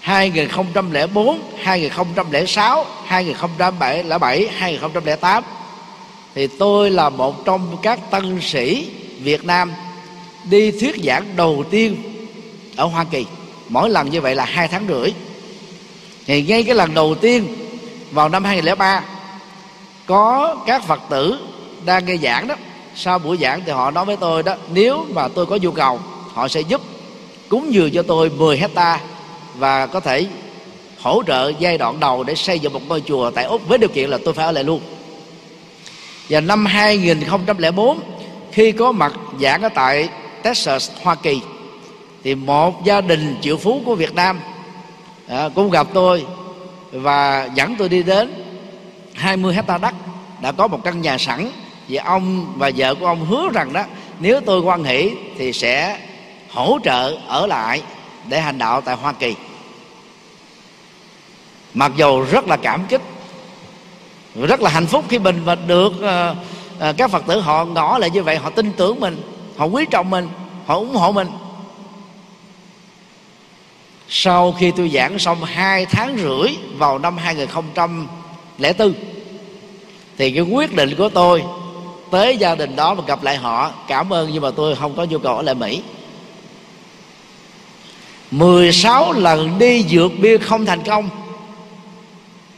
2004, 2006, 2007, 2008 thì tôi là một trong các tân sĩ Việt Nam đi thuyết giảng đầu tiên ở Hoa Kỳ. Mỗi lần như vậy là hai tháng rưỡi. Thì ngay cái lần đầu tiên vào năm 2003 có các Phật tử đang nghe giảng đó sau buổi giảng thì họ nói với tôi đó nếu mà tôi có nhu cầu họ sẽ giúp cúng dường cho tôi 10 hecta và có thể hỗ trợ giai đoạn đầu để xây dựng một ngôi chùa tại Úc với điều kiện là tôi phải ở lại luôn. Và năm 2004 khi có mặt giảng ở tại Texas Hoa Kỳ thì một gia đình triệu phú của Việt Nam à, cũng gặp tôi và dẫn tôi đi đến 20 hecta đất đã có một căn nhà sẵn và ông và vợ của ông hứa rằng đó nếu tôi quan hỷ thì sẽ hỗ trợ ở lại để hành đạo tại Hoa Kỳ. Mặc dù rất là cảm kích rất là hạnh phúc khi mình và được uh, các phật tử họ ngỏ lại như vậy họ tin tưởng mình họ quý trọng mình họ ủng hộ mình. Sau khi tôi giảng xong hai tháng rưỡi vào năm 2004 thì cái quyết định của tôi tới gia đình đó và gặp lại họ, cảm ơn nhưng mà tôi không có nhu cầu ở lại Mỹ. 16 lần đi dược biên không thành công.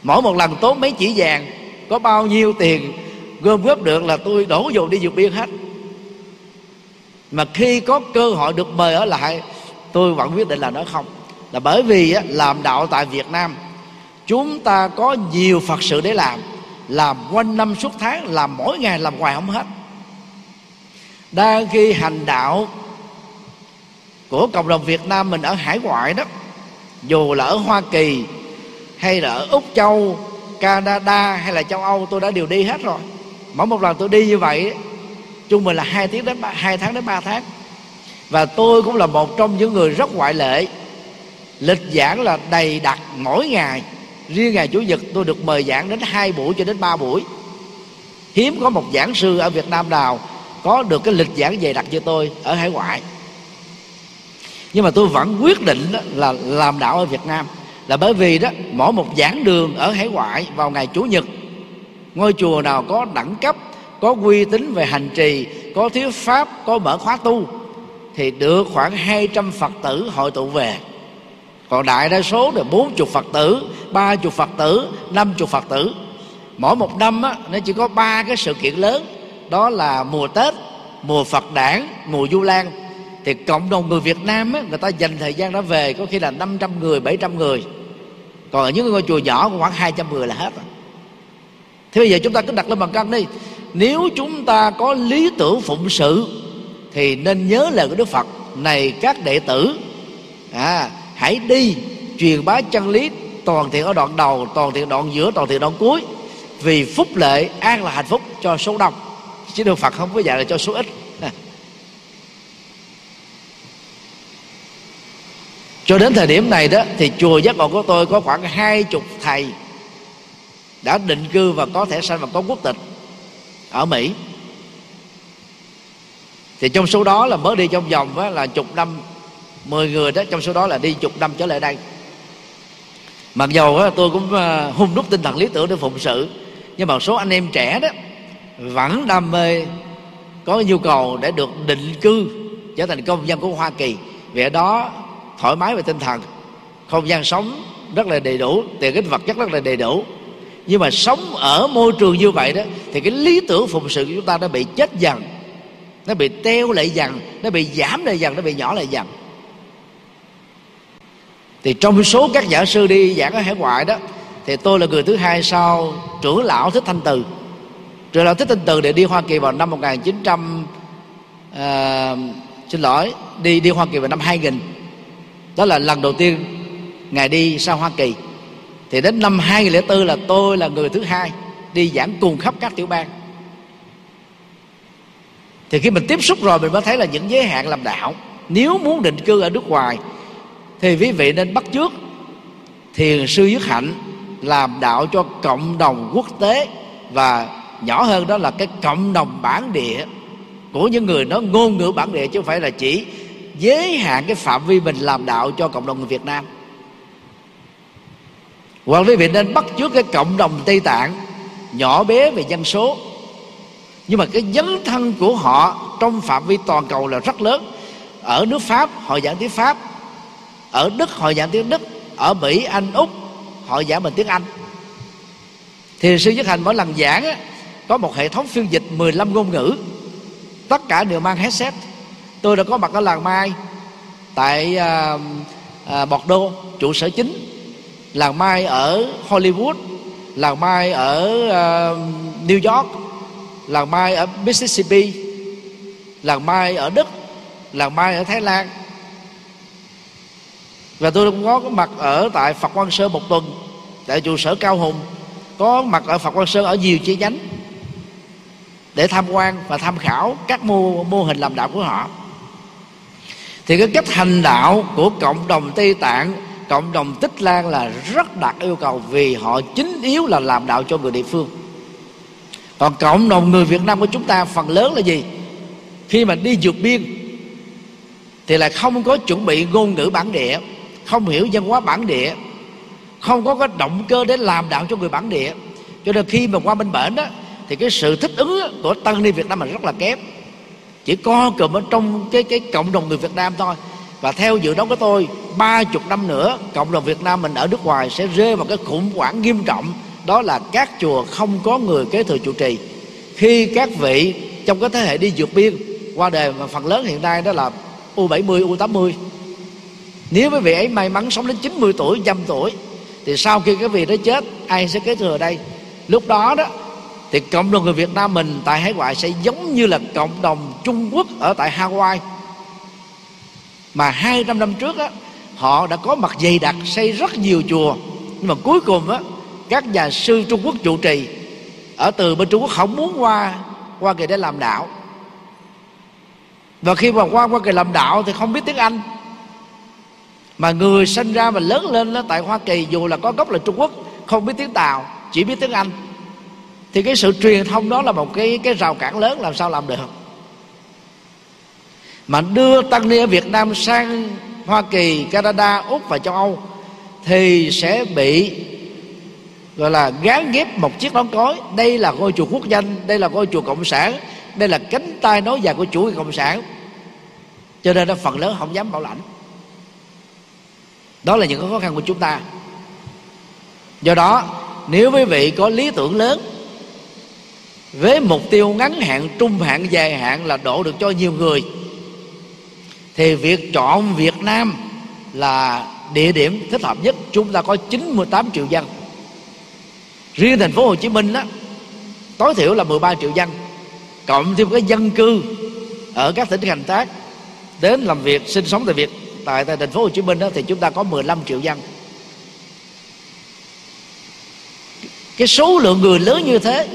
Mỗi một lần tốn mấy chỉ vàng, có bao nhiêu tiền, gom góp được là tôi đổ dồn đi dược biên hết. Mà khi có cơ hội được mời ở lại, tôi vẫn quyết định là nói không. Là bởi vì làm đạo tại Việt Nam, chúng ta có nhiều Phật sự để làm làm quanh năm suốt tháng, làm mỗi ngày, làm hoài không hết. Đang khi hành đạo của cộng đồng Việt Nam mình ở hải ngoại đó, dù là ở Hoa Kỳ, hay là ở Úc Châu, Canada, hay là châu Âu, tôi đã đều đi hết rồi. Mỗi một lần tôi đi như vậy, trung bình là hai tiếng đến hai tháng đến 3 tháng. Và tôi cũng là một trong những người rất ngoại lệ, lịch giảng là đầy đặc mỗi ngày riêng ngày chủ nhật tôi được mời giảng đến hai buổi cho đến ba buổi. Hiếm có một giảng sư ở Việt Nam nào có được cái lịch giảng dày đặc như tôi ở hải ngoại. Nhưng mà tôi vẫn quyết định là làm đạo ở Việt Nam. Là bởi vì đó, mỗi một giảng đường ở hải ngoại vào ngày chủ nhật, ngôi chùa nào có đẳng cấp, có uy tín về hành trì, có thiếu pháp, có mở khóa tu, thì được khoảng 200 phật tử hội tụ về còn đại đa số là bốn chục phật tử ba chục phật tử năm chục phật tử. Mỗi một năm á, nó chỉ có ba cái sự kiện lớn. Đó là mùa tết mùa phật đản mùa du lan. Thì cộng đồng người Việt Nam á, người ta dành thời gian đó về có khi là 500 người 700 người. Còn ở những ngôi chùa nhỏ khoảng 200 người là hết rồi thế bây giờ chúng ta cứ đặt lên bằng cân đi. Nếu chúng ta có lý tưởng phụng sự thì nên nhớ lời của Đức Phật này các đệ tử à, hãy đi, truyền bá chân lý toàn thiện ở đoạn đầu, toàn thiện đoạn giữa, toàn thiện đoạn cuối. Vì phúc lệ an là hạnh phúc cho số đông. Chứ Đức Phật không có dạy là cho số ít. <laughs> Cho đến thời điểm này đó, thì chùa giác ngộ của tôi có khoảng hai chục thầy đã định cư và có thể sanh và có quốc tịch ở Mỹ. Thì trong số đó là mới đi trong vòng là chục năm 10 người đó trong số đó là đi chục năm trở lại đây. Mặc dầu đó, tôi cũng à, hung đúc tinh thần lý tưởng để phụng sự nhưng mà số anh em trẻ đó vẫn đam mê có nhu cầu để được định cư trở thành công dân của Hoa Kỳ. Vì ở đó thoải mái về tinh thần không gian sống rất là đầy đủ tiền ích vật chất rất là đầy đủ. Nhưng mà sống ở môi trường như vậy đó thì cái lý tưởng phụng sự của chúng ta nó bị chết dần nó bị teo lại dần nó bị giảm lại dần nó bị nhỏ lại dần thì trong số các giảng sư đi giảng ở hải ngoại đó thì tôi là người thứ hai sau trưởng lão thích thanh từ. Trưởng lão thích thanh từ để đi hoa kỳ vào năm 1900 uh, à, xin lỗi đi đi hoa kỳ vào năm 2000 đó là lần đầu tiên ngài đi sang hoa kỳ. Thì đến năm 2004 là tôi là người thứ hai đi giảng cùng khắp các tiểu bang. Thì khi mình tiếp xúc rồi mình mới thấy là những giới hạn làm đạo. Nếu muốn định cư ở nước ngoài thì quý vị nên bắt chước. Thiền sư dứt hạnh làm đạo cho cộng đồng quốc tế và nhỏ hơn đó là cái cộng đồng bản địa. Của những người nói ngôn ngữ bản địa chứ không phải là chỉ giới hạn cái phạm vi mình làm đạo cho cộng đồng người Việt Nam. Hoặc quý vị nên bắt chước cái cộng đồng Tây Tạng, nhỏ bé về dân số. Nhưng mà cái dấn thân của họ trong phạm vi toàn cầu là rất lớn. Ở nước Pháp, họ giảng tiếng Pháp ở Đức họ giảng tiếng Đức ở Mỹ Anh Úc họ giảng bằng tiếng Anh. Thì sư nhất hành mỗi lần giảng á, có một hệ thống phiên dịch 15 ngôn ngữ. Tất cả đều mang headset. Tôi đã có mặt ở làng mai tại à, à, đô trụ sở chính. Làng mai ở Hollywood làng mai ở uh, New York làng mai ở Mississippi làng mai ở Đức làng mai ở Thái Lan và tôi cũng có mặt ở tại Phật Quang Sơn một tuần, tại trụ sở Cao Hùng. Có mặt ở Phật Quang Sơn ở nhiều chi nhánh để tham quan và tham khảo các mô mô hình làm đạo của họ. Thì cái cách hành đạo của cộng đồng Tây Tạng, cộng đồng Tích Lan là rất đặt yêu cầu vì họ chính yếu là làm đạo cho người địa phương. Còn cộng đồng người Việt Nam của chúng ta phần lớn là gì? Khi mà đi vượt biên thì là không có chuẩn bị ngôn ngữ bản địa không hiểu văn hóa bản địa không có cái động cơ để làm đạo cho người bản địa. Cho nên khi mà qua bên bển đó thì cái sự thích ứng của tăng ni Việt Nam là rất là kém. Chỉ co cụm ở trong cái cái cộng đồng người Việt Nam thôi. Và theo dự đoán của tôi ba chục năm nữa cộng đồng Việt Nam mình ở nước ngoài sẽ rơi vào cái khủng hoảng nghiêm trọng. Đó là các chùa không có người kế thừa trụ trì. Khi các vị trong cái thế hệ đi vượt biên qua đời mà phần lớn hiện nay đó là U70, U80 nếu quý vị ấy may mắn sống đến 90 tuổi, trăm tuổi thì sau khi cái vị đó chết ai sẽ kế thừa đây? Lúc đó đó thì cộng đồng người Việt Nam mình tại hải ngoại sẽ giống như là cộng đồng Trung Quốc ở tại Hawaii. Mà 200 năm trước á, họ đã có mặt dày đặc xây rất nhiều chùa. Nhưng mà cuối cùng á, các nhà sư Trung Quốc trụ trì ở từ bên Trung Quốc không muốn qua qua kỳ để làm đạo. Và khi mà qua qua kỳ làm đạo thì không biết tiếng Anh mà người sinh ra và lớn lên đó tại Hoa Kỳ dù là có gốc là Trung Quốc không biết tiếng Tàu chỉ biết tiếng Anh. Thì cái sự truyền thông đó là một cái cái rào cản lớn làm sao làm được? Mà đưa tăng ni ở Việt Nam sang Hoa Kỳ, Canada, Úc và châu Âu thì sẽ bị gọi là gán ghép một chiếc nón cối. Đây là ngôi chùa quốc danh đây là ngôi chùa cộng sản đây là cánh tay nối dài của chủ nghĩa cộng sản. Cho nên nó phần lớn không dám bảo lãnh đó là những khó khăn của chúng ta. Do đó, nếu quý vị có lý tưởng lớn, với mục tiêu ngắn hạn, trung hạn, dài hạn là đổ được cho nhiều người, thì việc chọn Việt Nam là địa điểm thích hợp nhất. Chúng ta có 98 triệu dân. Riêng thành phố Hồ Chí Minh đó tối thiểu là 13 triệu dân, cộng thêm cái dân cư ở các tỉnh thành khác đến làm việc, sinh sống tại Việt tại, tại thành phố Hồ Chí Minh đó thì chúng ta có 15 triệu dân. Cái số lượng người lớn như thế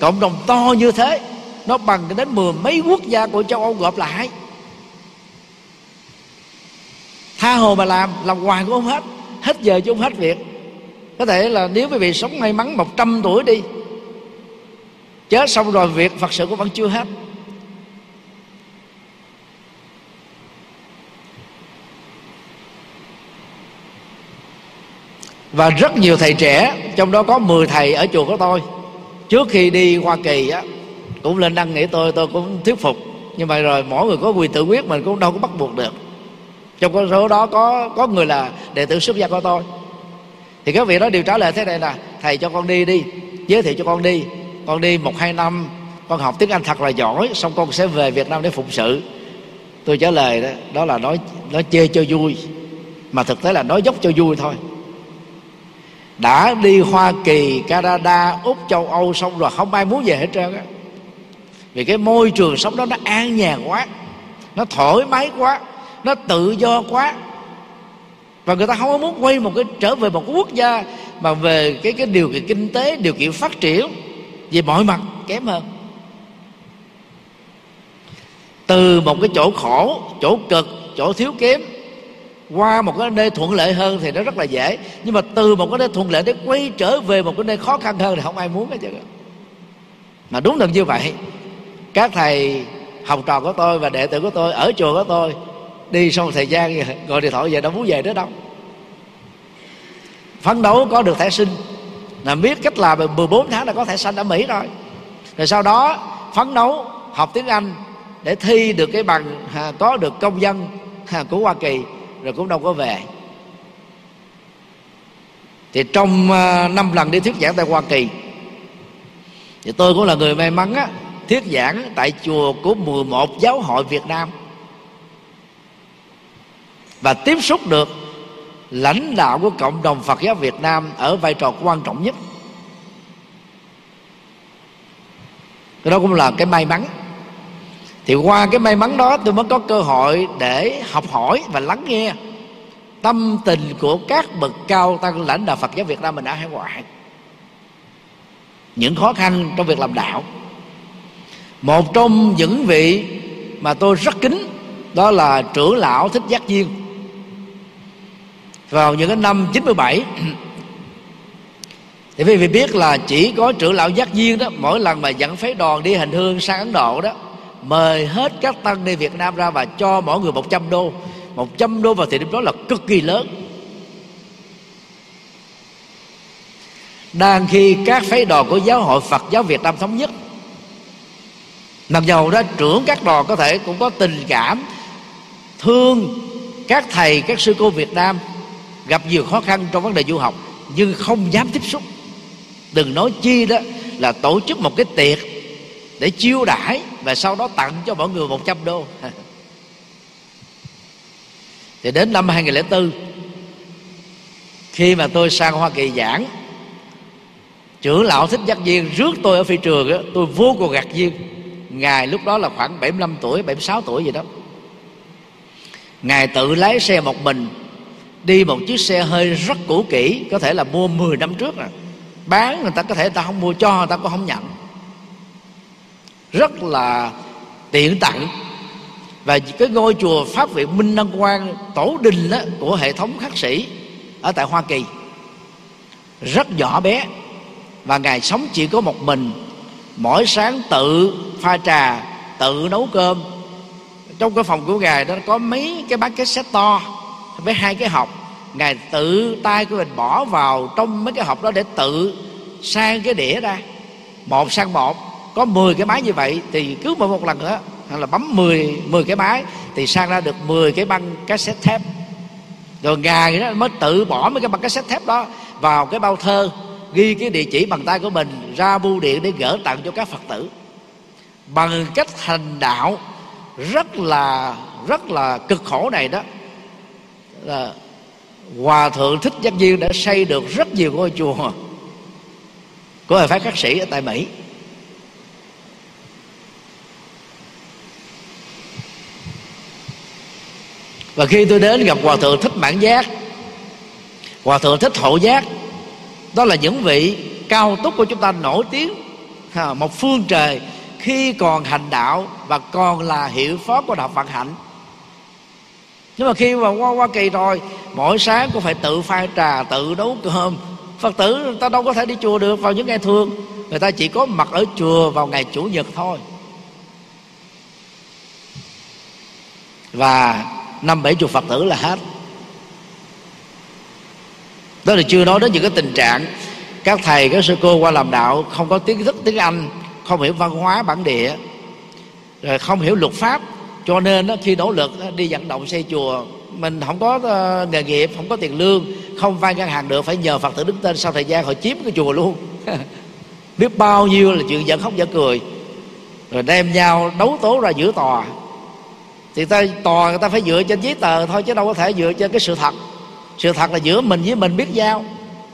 cộng đồng to như thế nó bằng đến mười mấy quốc gia của châu Âu gộp lại. Tha hồ mà làm làm hoài cũng không hết hết giờ chứ không hết việc. Có thể là nếu quý vị sống may mắn 100 tuổi đi chết xong rồi việc Phật sự cũng vẫn chưa hết. Và rất nhiều thầy trẻ, trong đó có 10 thầy ở chùa của tôi. Trước khi đi hoa kỳ á, cũng lên đăng nghĩ tôi tôi cũng thuyết phục. Nhưng mà rồi mỗi người có quyền tự quyết, mình cũng đâu có bắt buộc được. Trong con số đó có có người là đệ tử xuất gia của tôi. Thì các vị đó đều trả lời thế này là thầy cho con đi đi, giới thiệu cho con đi. Con đi một hai năm, con học tiếng anh thật là giỏi, xong con sẽ về việt nam để phụng sự. Tôi trả lời đó đó là nói nói chê cho vui, mà thực tế là nói dốc cho vui thôi đã đi hoa kỳ, canada, úc, châu âu xong rồi, không ai muốn về hết trơn á. Vì cái môi trường sống đó nó an nhàn quá, nó thoải mái quá, nó tự do quá. Và người ta không có muốn quay một cái, trở về một cái quốc gia mà về cái cái điều kiện kinh tế, điều kiện phát triển về mọi mặt kém hơn. Từ một cái chỗ khổ, chỗ cực, chỗ thiếu kém qua một cái nơi thuận lợi hơn thì nó rất là dễ. Nhưng mà từ một cái nơi thuận lợi để quay trở về một cái nơi khó khăn hơn thì không ai muốn hết chứ mà đúng là như vậy. Các thầy học trò của tôi và đệ tử của tôi ở chùa của tôi đi sau thời gian gọi điện thoại về đâu muốn về nữa đâu. Phấn đấu có được thẻ sinh. Là biết cách làm 14 tháng là có thẻ xanh ở Mỹ rồi. Rồi sau đó phấn đấu học tiếng Anh để thi được cái bằng à, có được công dân à, của Hoa Kỳ rồi cũng đâu có về. Thì trong ờ, năm lần đi thuyết giảng tại Hoa Kỳ, thì tôi cũng là người may mắn á, thuyết giảng tại chùa của 11 giáo hội Việt Nam. Và tiếp xúc được lãnh đạo của cộng đồng Phật giáo Việt Nam ở vai trò quan trọng nhất. Cái đó cũng là cái may mắn thì qua cái may mắn đó tôi mới có cơ hội để học hỏi và lắng nghe tâm tình của các bậc cao tăng lãnh đạo Phật giáo Việt Nam mình ở hải ngoại những khó khăn trong việc làm đạo. Một trong những vị mà tôi rất kính đó là trưởng lão thích giác duyên. Vào những cái năm 97 thì quý vị biết là chỉ có trưởng lão giác duyên đó, mỗi lần mà dẫn phái đoàn đi hành hương sang Ấn Độ đó mời hết các tăng ni Việt Nam ra và cho mỗi người 100 đô. 100 đô vào thời điểm đó là cực kỳ lớn. Đang khi các phái đoàn của giáo hội Phật giáo Việt Nam thống nhất, mặc dầu đó trưởng các đoàn có thể cũng có tình cảm, thương các thầy, các sư cô Việt Nam gặp nhiều khó khăn trong vấn đề du học, nhưng không dám tiếp xúc. Đừng nói chi đó là tổ chức một cái tiệc để chiêu đãi và sau đó tặng cho mọi người 100 đô. <laughs> Thì đến năm 2004 khi mà tôi sang Hoa Kỳ giảng trưởng lão thích giác viên rước tôi ở phi trường đó, tôi vô cùng ngạc nhiên. Ngài lúc đó là khoảng 75 tuổi 76 tuổi gì đó. Ngài tự lái xe một mình đi một chiếc xe hơi rất cũ kỹ có thể là mua 10 năm trước rồi. Bán người ta có thể người ta không mua cho người ta cũng không nhận rất là tiện tặng. Và cái ngôi chùa pháp viện minh đăng quang tổ đình đó, của hệ thống khắc sĩ ở tại hoa kỳ. Rất nhỏ bé và ngài sống chỉ có một mình. Mỗi sáng tự pha trà tự nấu cơm. Trong cái phòng của ngài đó có mấy cái bán cassette to với hai cái hộp. Ngài tự tay của mình bỏ vào trong mấy cái hộp đó để tự sang cái đĩa ra. Một sang một có 10 cái máy như vậy thì cứ mỗi một lần nữa hay là bấm 10 10 cái máy thì sang ra được 10 cái băng cassette thép rồi ngài đó mới tự bỏ mấy cái băng cassette thép đó vào cái bao thơ, ghi cái địa chỉ bằng tay của mình, ra bưu điện để gỡ tặng cho các phật tử. Bằng cách hành đạo rất là rất là cực khổ này đó, là hòa thượng thích giác viên đã xây được rất nhiều ngôi chùa. Của hệ phái khắc sĩ ở tại mỹ? Và khi tôi đến gặp hòa thượng thích mãn giác, hòa thượng thích hộ giác, đó là những vị cao túc của chúng ta nổi tiếng. Một phương trời khi còn hành đạo và còn là hiệu phó của đạo Phật hạnh. Nhưng mà khi mà qua Hoa Kỳ rồi, mỗi sáng cũng phải tự pha trà, tự nấu cơm. Phật tử người ta đâu có thể đi chùa được vào những ngày thường. Người ta chỉ có mặt ở chùa vào ngày chủ nhật thôi. Và năm bảy chục phật tử là hết. Đó là chưa nói đến những cái tình trạng các thầy các sư cô qua làm đạo không có tiếng thức tiếng anh không hiểu văn hóa bản địa rồi không hiểu luật pháp. Cho nên đó, khi nỗ lực đi vận động xây chùa mình không có ờ, nghề nghiệp không có tiền lương không vay ngân hàng được phải nhờ phật tử đứng tên sau thời gian họ chiếm cái chùa luôn. <laughs> Biết bao nhiêu là chuyện giận khóc giận cười. Rồi đem nhau đấu tố ra giữa tòa thì ta tòa người ta phải dựa trên giấy tờ thôi chứ đâu có thể dựa trên cái sự thật. Sự thật là giữa mình với mình biết giao.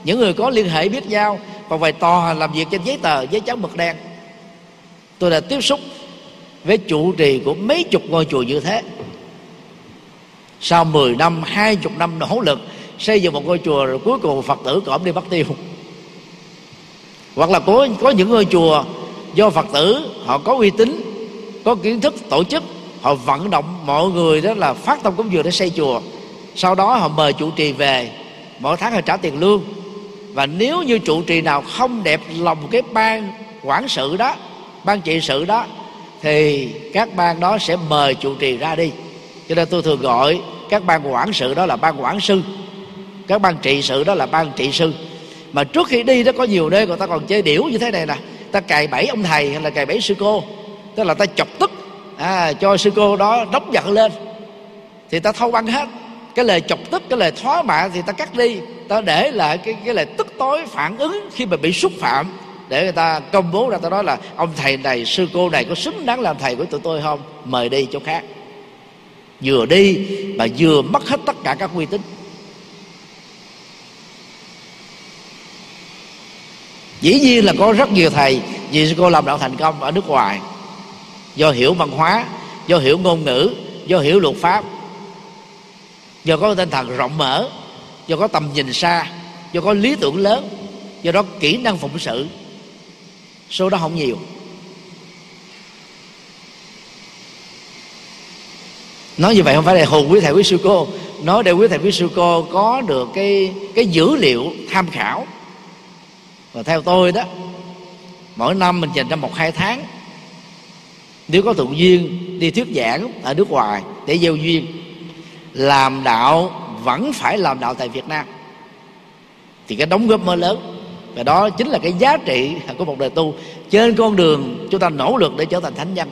Những người có liên hệ biết giao. Còn về tòa làm việc trên giấy tờ giấy trắng mực đen. Tôi đã tiếp xúc với trụ trì của mấy chục ngôi chùa như thế. Sau 10 năm, 20 năm nỗ lực xây dựng một ngôi chùa rồi cuối cùng Phật tử cõm đi bắt tiêu. Hoặc là có có những ngôi chùa do Phật tử họ có uy tín có kiến thức tổ chức họ vận động mọi người đó là phát tâm cúng dường để xây chùa. Sau đó họ mời trụ trì về. Mỗi tháng họ trả tiền lương. Và nếu như trụ trì nào không đẹp lòng cái ban quản sự đó, ban trị sự đó, thì các ban đó sẽ mời trụ trì ra đi. Cho nên tôi thường gọi các ban quản sự đó là ban quản sư. Các ban trị sự đó là ban trị sư. Mà trước khi đi đó có nhiều nơi người ta còn chơi điểu như thế này nè. Ta cài bẫy ông thầy hay là cài bẫy sư cô. Tức là ta chọc tức à, cho sư cô đó đóng giận lên. Thì ta thâu băng hết. Cái lời chọc tức cái lời thóa mạ thì ta cắt đi. Ta để lại cái cái lời tức tối phản ứng khi mà bị xúc phạm. Để người ta công bố ra ta nói là ông thầy này sư cô này có xứng đáng làm thầy của tụi tôi không? Mời đi chỗ khác. Vừa đi mà vừa mất hết tất cả các uy tín. Dĩ nhiên là có rất nhiều thầy vì sư cô làm đạo thành công ở nước ngoài do hiểu văn hóa, do hiểu ngôn ngữ, do hiểu luật pháp, do có tinh thần rộng mở, do có tầm nhìn xa, do có lý tưởng lớn, do đó kỹ năng phụng sự, số đó không nhiều. Nói như vậy không phải là hồn quý thầy quý sư cô. Nói để quý thầy quý sư cô có được cái cái dữ liệu tham khảo. Và theo tôi đó, mỗi năm mình dành ra một hai tháng nếu có thuận duyên, đi thuyết giảng ở nước ngoài để gieo duyên, làm đạo vẫn phải làm đạo tại Việt Nam. Thì cái đóng góp mới lớn. Và đó chính là cái giá trị của một đời tu. Trên con đường chúng ta nỗ lực để trở thành thánh nhân.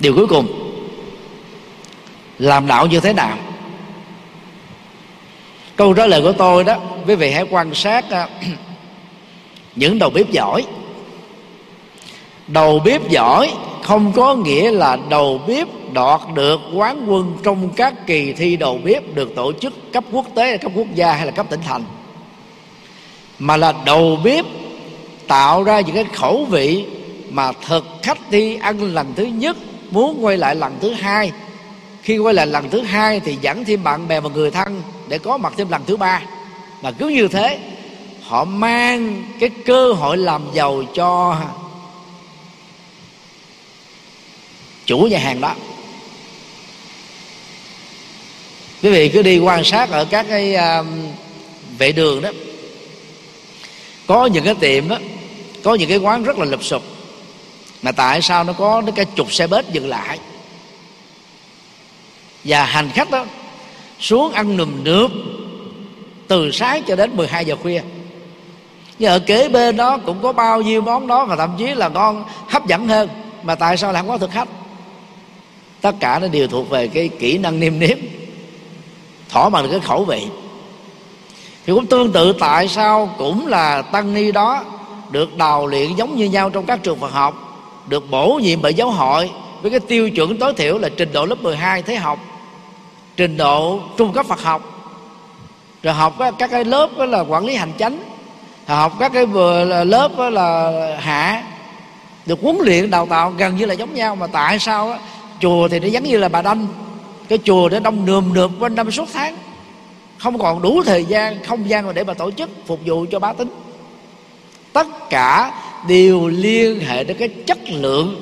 Điều cuối cùng, làm đạo như thế nào? Câu trả lời của tôi đó, quý vị hãy quan sát à, <clears throat> những đầu bếp giỏi đầu bếp giỏi, không có nghĩa là đầu bếp đoạt được quán quân trong các kỳ thi đầu bếp được tổ chức cấp quốc tế, cấp quốc gia hay là cấp tỉnh thành. Mà là đầu bếp tạo ra những cái khẩu vị mà thực khách đi ăn lần thứ nhất, muốn quay lại lần thứ hai. Khi quay lại lần thứ hai thì dẫn thêm bạn bè và người thân để có mặt thêm lần thứ ba. Và cứ như thế, họ mang cái cơ hội làm giàu cho chủ nhà hàng đó. Quý vị cứ đi quan sát ở các cái uh, vệ đường đó. Có những cái tiệm đó có những cái quán rất là lụp sụp. Mà tại sao nó có cái chục xe bếp dừng lại? Và hành khách đó xuống ăn nùm nước từ sáng cho đến 12 giờ khuya. Nhưng ở kế bên đó cũng có bao nhiêu món đó và thậm chí là ngon hấp dẫn hơn. Mà tại sao lại không có thực khách? Tất cả nó đều thuộc về cái kỹ năng niêm nếm thỏa mãn được cái khẩu vị. Thì cũng tương tự tại sao cũng là tăng ni đó được đào luyện giống như nhau trong các trường Phật học, được bổ nhiệm bởi giáo hội với cái tiêu chuẩn tối thiểu là trình độ lớp 12 thế học, trình độ trung cấp Phật học. Rồi học các cái lớp đó là quản lý hành chánh, học các cái vừa là lớp đó là hạ, được huấn luyện đào tạo gần như là giống nhau. Mà tại sao chùa thì nó giống như là bà đanh. Cái chùa nó đông nườm nượp quanh năm suốt tháng. Không còn đủ thời gian, không gian để mà tổ chức phục vụ cho bá tính. Tất cả đều liên hệ đến cái chất lượng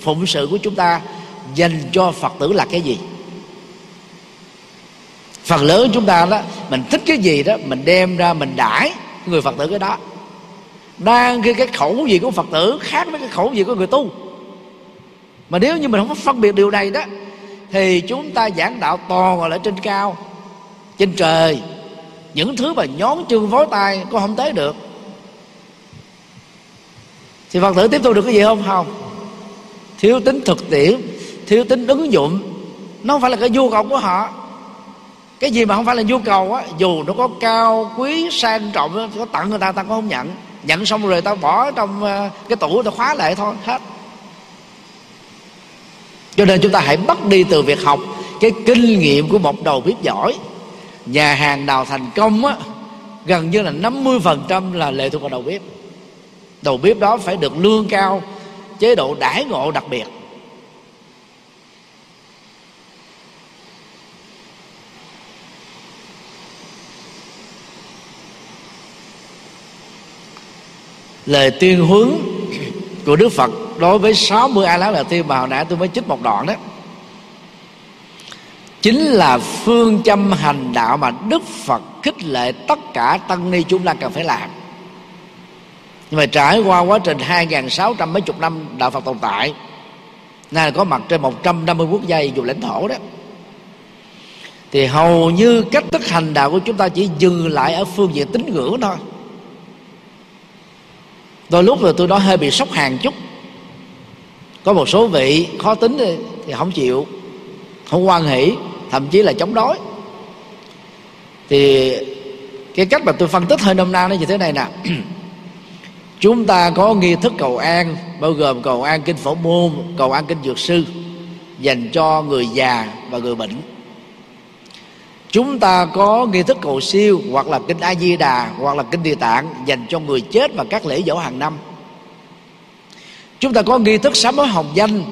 phụng sự của chúng ta dành cho phật tử là cái gì. Phần lớn chúng ta đó, mình thích cái gì đó, mình đem ra mình đãi người phật tử cái đó. Đang khi cái khẩu gì của phật tử khác với cái khẩu gì của người tu mà nếu như mình không có phân biệt điều này đó, thì chúng ta giảng đạo toàn ở trên cao, trên trời. Những thứ mà nhón chân vối tay có không tới được. Thì phật tử tiếp thu được cái gì không? Không. Thiếu tính thực tiễn, thiếu tính ứng dụng. Nó không phải là cái nhu cầu của họ. Cái gì mà không phải là nhu cầu á, dù nó có cao, quý, sang, trọng, có tặng người ta ta cũng không nhận. Nhận xong rồi tao bỏ trong ờ, cái tủ, tao khóa lại thôi, hết cho nên chúng ta hãy bắt đi từ việc học cái kinh nghiệm của một đầu bếp giỏi. Nhà hàng nào thành công á, gần như là 50% là lệ thuộc vào đầu bếp. Đầu bếp đó phải được lương cao, chế độ đãi ngộ đặc biệt. Lời tuyên huấn của Đức Phật đối với 60 a lá là tiên mà hồi nãy tôi mới chích một đoạn đó. Chính là phương châm hành đạo mà Đức Phật khích lệ tất cả tăng ni chúng ta cần phải làm. Nhưng mà trải qua quá trình 2.600 mấy chục năm đạo Phật tồn tại, nay có mặt trên 150 quốc gia vùng lãnh thổ đó, thì hầu như cách thức hành đạo của chúng ta chỉ dừng lại ở phương diện tín ngưỡng thôi. Đôi lúc rồi tôi nói hơi bị sốc hàng chút có một số vị khó tính thì, thì không chịu không quan hỷ thậm chí là chống đối. Thì cái cách mà tôi phân tích hơi nôm na nó như thế này nè. <clears throat> Chúng ta có nghi thức cầu an bao gồm cầu an kinh phổ môn cầu an kinh dược sư dành cho người già và người bệnh. Chúng ta có nghi thức cầu siêu hoặc là kinh a di đà hoặc là kinh địa tạng dành cho người chết và các lễ dỗ hàng năm chúng ta có nghi thức sám hối hồng danh,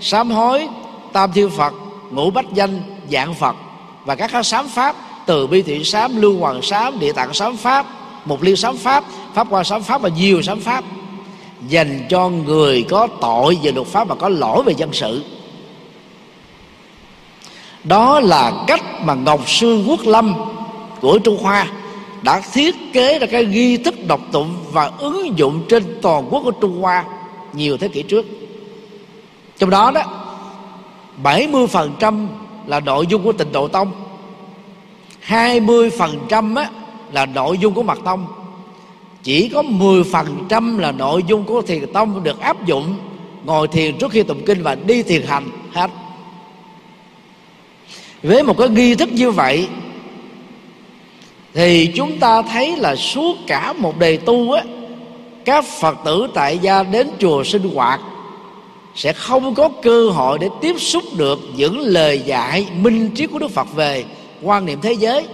sám hối tam thiên phật, ngũ bách danh dạng phật. Và các các sám pháp từ bi thị sám, lưu hoàng sám, địa tạng sám pháp một liên sám pháp pháp qua sám pháp và nhiều sám pháp, dành cho người có tội về luật pháp và có lỗi về dân sự. Đó là cách mà ngọc sư quốc lâm của trung hoa đã thiết kế ra cái ghi thức độc tụng và ứng dụng trên toàn quốc của trung hoa nhiều thế kỷ trước. Trong đó đó 70% là nội dung của tịnh độ tông 20% á, là nội dung của mật tông. Chỉ có 10% là nội dung của thiền tông được áp dụng ngồi thiền trước khi tụng kinh và đi thiền hành hết. Với một cái nghi thức như vậy thì chúng ta thấy là suốt cả một đề tu á các phật tử tại gia đến chùa sinh hoạt sẽ không có cơ hội để tiếp xúc được những lời dạy minh triết của đức phật về quan niệm thế giới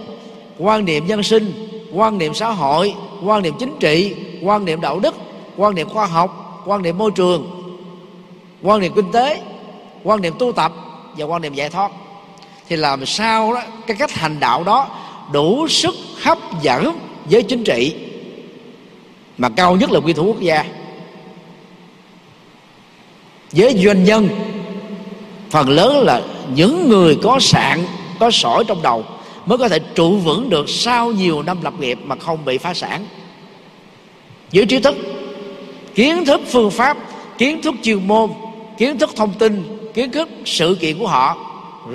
quan niệm nhân sinh quan niệm xã hội quan niệm chính trị quan niệm đạo đức quan niệm khoa học quan niệm môi trường quan niệm kinh tế quan niệm tu tập và quan niệm giải thoát thì làm sao đó cái cách hành đạo đó đủ sức hấp dẫn với chính trị mà cao nhất là quy thủ quốc gia. Với doanh nhân phần lớn là những người có sạn có sỏi trong đầu mới có thể trụ vững được sau nhiều năm lập nghiệp mà không bị phá sản. Với trí thức kiến thức phương pháp kiến thức chuyên môn kiến thức thông tin kiến thức sự kiện của họ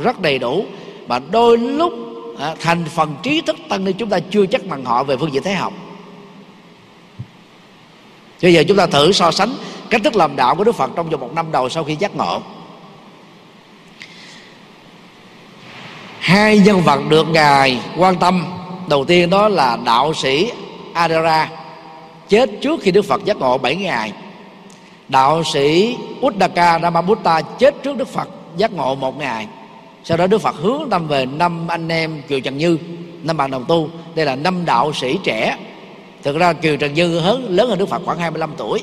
rất đầy đủ mà đôi lúc à, thành phần trí thức tăng lên chúng ta chưa chắc bằng họ về phương diện thế học bây giờ chúng ta thử so sánh cách thức làm đạo của đức phật trong vòng một năm đầu sau khi giác ngộ. Hai nhân vật được ngài quan tâm, đầu tiên đó là đạo sĩ Adara, chết trước khi Đức Phật giác ngộ 7 ngày. Đạo sĩ Uddaka Ramabutta chết trước Đức Phật giác ngộ một ngày. Sau đó Đức Phật hướng tâm về năm anh em Kiều Trần Như, năm bạn đồng tu. Đây là năm đạo sĩ trẻ thực ra Kiều Trần Như lớn lớn hơn Đức Phật khoảng 25 tuổi.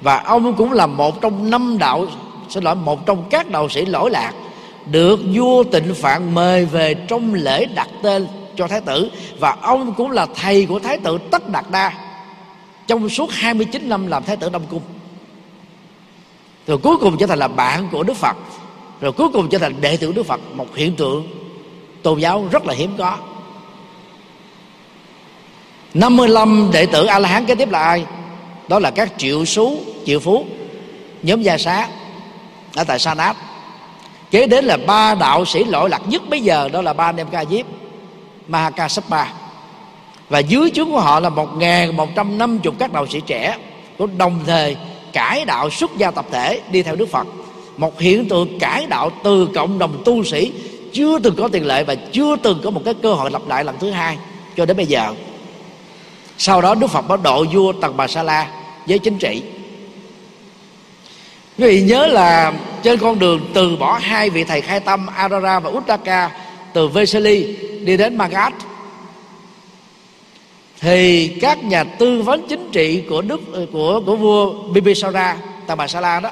Và ông cũng là một trong năm đạo, xin lỗi, một trong các đạo sĩ lỗi lạc được vua tịnh phạn mời về trong lễ đặt tên cho thái tử. Và ông cũng là thầy của thái tử tất đạt đa trong suốt 29 năm làm thái tử đông cung. Rồi cuối cùng trở thành là bạn của đức phật. Rồi cuối cùng trở thành đệ tử đức phật, một hiện tượng tôn giáo rất là hiếm có. 55 đệ tử a la hán kế tiếp là ai? Đó là các triệu số triệu phú, nhóm gia xá, ở tại sa nát kế đến là ba đạo sĩ lỗi lạc nhất bây giờ, đó là ba anh em ca diếp, Mahakasapa. Và dưới chúng của họ là một ngàn một trăm năm chục các đạo sĩ trẻ Của đồng thời cải đạo xuất gia tập thể đi theo Đức Phật. Một hiện tượng cải đạo từ cộng đồng tu sĩ chưa từng có tiền lệ và chưa từng có một cái cơ hội lặp lại lần thứ hai cho đến bây giờ sau đó Đức Phật có độ vua Tần Bà Sa La với chính trị. Quý vị nhớ là trên con đường từ bỏ hai vị thầy khai tâm Adara và Uttaka từ Vesali đi đến Magat, thì các nhà tư vấn chính trị của đức, của của vua Bibisara Tamasala đó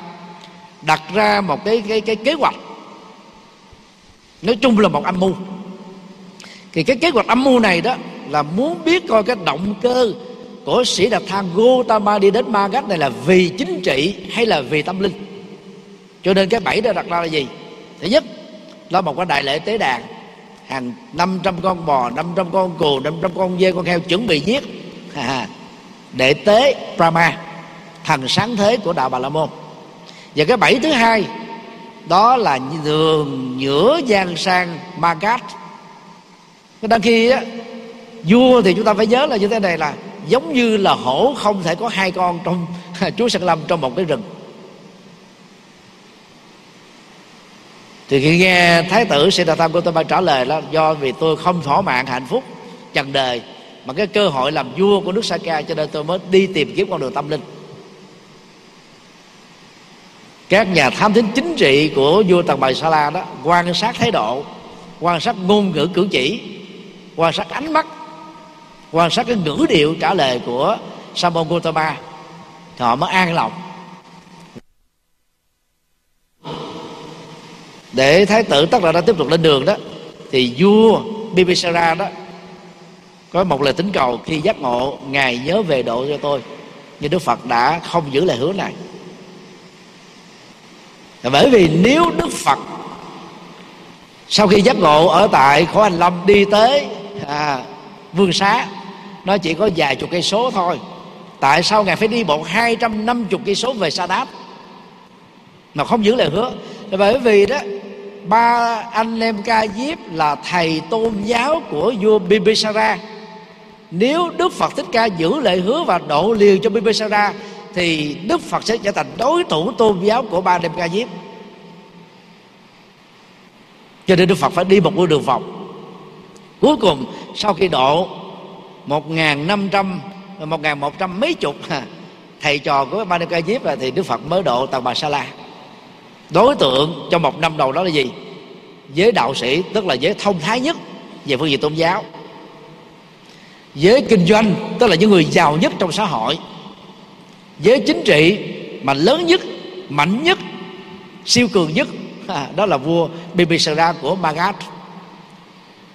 đặt ra một cái cái cái kế hoạch. Nói chung là một âm mưu. Thì cái kế hoạch âm mưu này đó là muốn biết coi cái động cơ của sĩ đạt thang Gautama đi đến ma gắt này là vì chính trị hay là vì tâm linh. Cho nên cái bẫy đó đặt ra là gì? Thứ nhất là một cái đại lễ tế đàn. Hàng 500 con bò 500 con cừu 500 con dê, con heo chuẩn bị giết. Để tế Brahma, thần sáng thế của đạo Bà La Môn. Và cái bẫy thứ hai, đó là đường nhửa giang sang Magat. Đăng khi á vua thì chúng ta phải nhớ là như thế này là giống như là hổ không thể có hai con trong <laughs> chúa sơn lâm trong một cái rừng. Thì khi nghe thái tử Siddhartha Gautama trả lời là do vì tôi không thỏa mãn hạnh phúc trần đời, mà cái cơ hội làm vua của nước Saka cho nên tôi mới đi tìm kiếm con đường tâm linh. Các nhà tham thính chính trị của vua Tần Bài Sa La đó quan sát thái độ, quan sát ngôn ngữ cử chỉ, quan sát ánh mắt quan sát cái ngữ điệu trả lời của Samon Gautama. Thì họ mới an lòng. Để thái tử tất là đã tiếp tục lên đường đó thì vua Bibisara đó có một lời tính cầu khi giác ngộ ngài nhớ về độ cho tôi nhưng Đức Phật đã không giữ lời hứa này. Bởi vì nếu Đức Phật sau khi giác ngộ ở tại khổ hành lâm đi tới à, vương xá nó chỉ có vài chục cây số thôi. Tại sao ngài phải đi bộ 250 cây số về Sa Đáp mà không giữ lời hứa. Bởi vì đó, ba anh em ca diếp là thầy tôn giáo của vua Bibisara. Nếu Đức Phật Thích Ca giữ lời hứa và độ liền cho Bibisara, thì Đức Phật sẽ trở thành đối thủ tôn giáo của ba anh em ca diếp. Cho nên Đức Phật phải đi một con đường vòng. Cuối cùng, sau khi độ một ngàn năm trăm, một ngàn một trăm mấy chục. <laughs> Thầy trò của ba diếp là thì Đức Phật mới độ Tàu bà Sa La. Đối tượng trong một năm đầu đó là gì? Giới đạo sĩ, tức là giới thông thái nhất về phương diện tôn giáo. Giới kinh doanh, tức là những người giàu nhất trong xã hội. Giới chính trị, mà lớn nhất, mạnh nhất, siêu cường nhất. <laughs> Đó là vua Bibisara của Magadh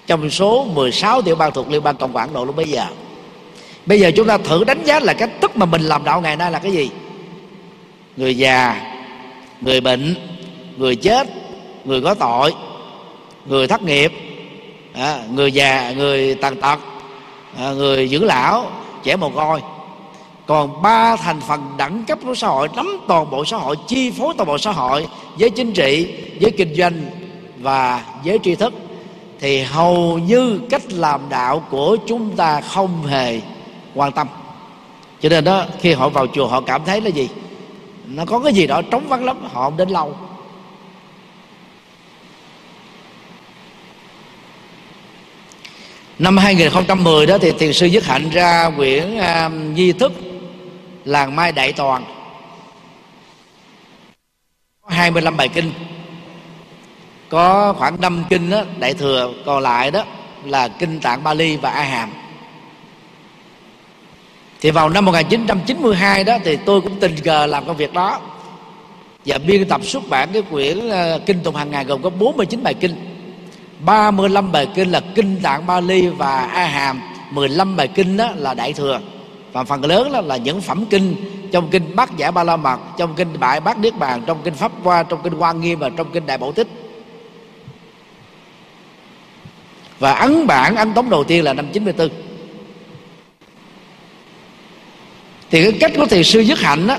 trong số 16 tiểu bang thuộc liên bang cộng quản độ lúc bây giờ. Bây giờ chúng ta thử đánh giá là cái thức mà mình làm đạo ngày nay là cái gì? Người già, người bệnh, người chết, người có tội, người thất nghiệp à, người già, người tàn tật à, người dưỡng lão, trẻ mồ côi. Còn ba thành phần đẳng cấp của xã hội, nắm toàn bộ xã hội, chi phối toàn bộ xã hội với chính trị, với kinh doanh và với tri thức thì hầu như cách làm đạo của chúng ta không hề quan tâm. Cho nên đó khi họ vào chùa họ cảm thấy là gì? Nó có cái gì đó trống vắng lắm họ không đến lâu. Năm 2010 đó thì thiền sư Dứt Hạnh ra quyển uh, Di thức làng Mai Đại Toàn. 25 bài kinh có khoảng năm kinh đó, đại thừa còn lại đó là kinh tạng Bali và A Hàm. Thì vào năm 1992 đó thì tôi cũng tình cờ làm công việc đó. Và biên tập xuất bản cái quyển ờ, kinh tụng hàng ngày gồm có 49 bài kinh. 35 bài kinh là kinh tạng Bali và A Hàm. 15 bài kinh đó là đại thừa. Và phần lớn đó là những phẩm kinh trong kinh bát giả ba la mật trong kinh bại bát niết bàn trong kinh pháp hoa trong kinh quan nghiêm và trong kinh đại bổ tích. Và ấn bản, ấn tống đầu tiên là năm 94 thì cái cách của thiền sư dứt hạnh đó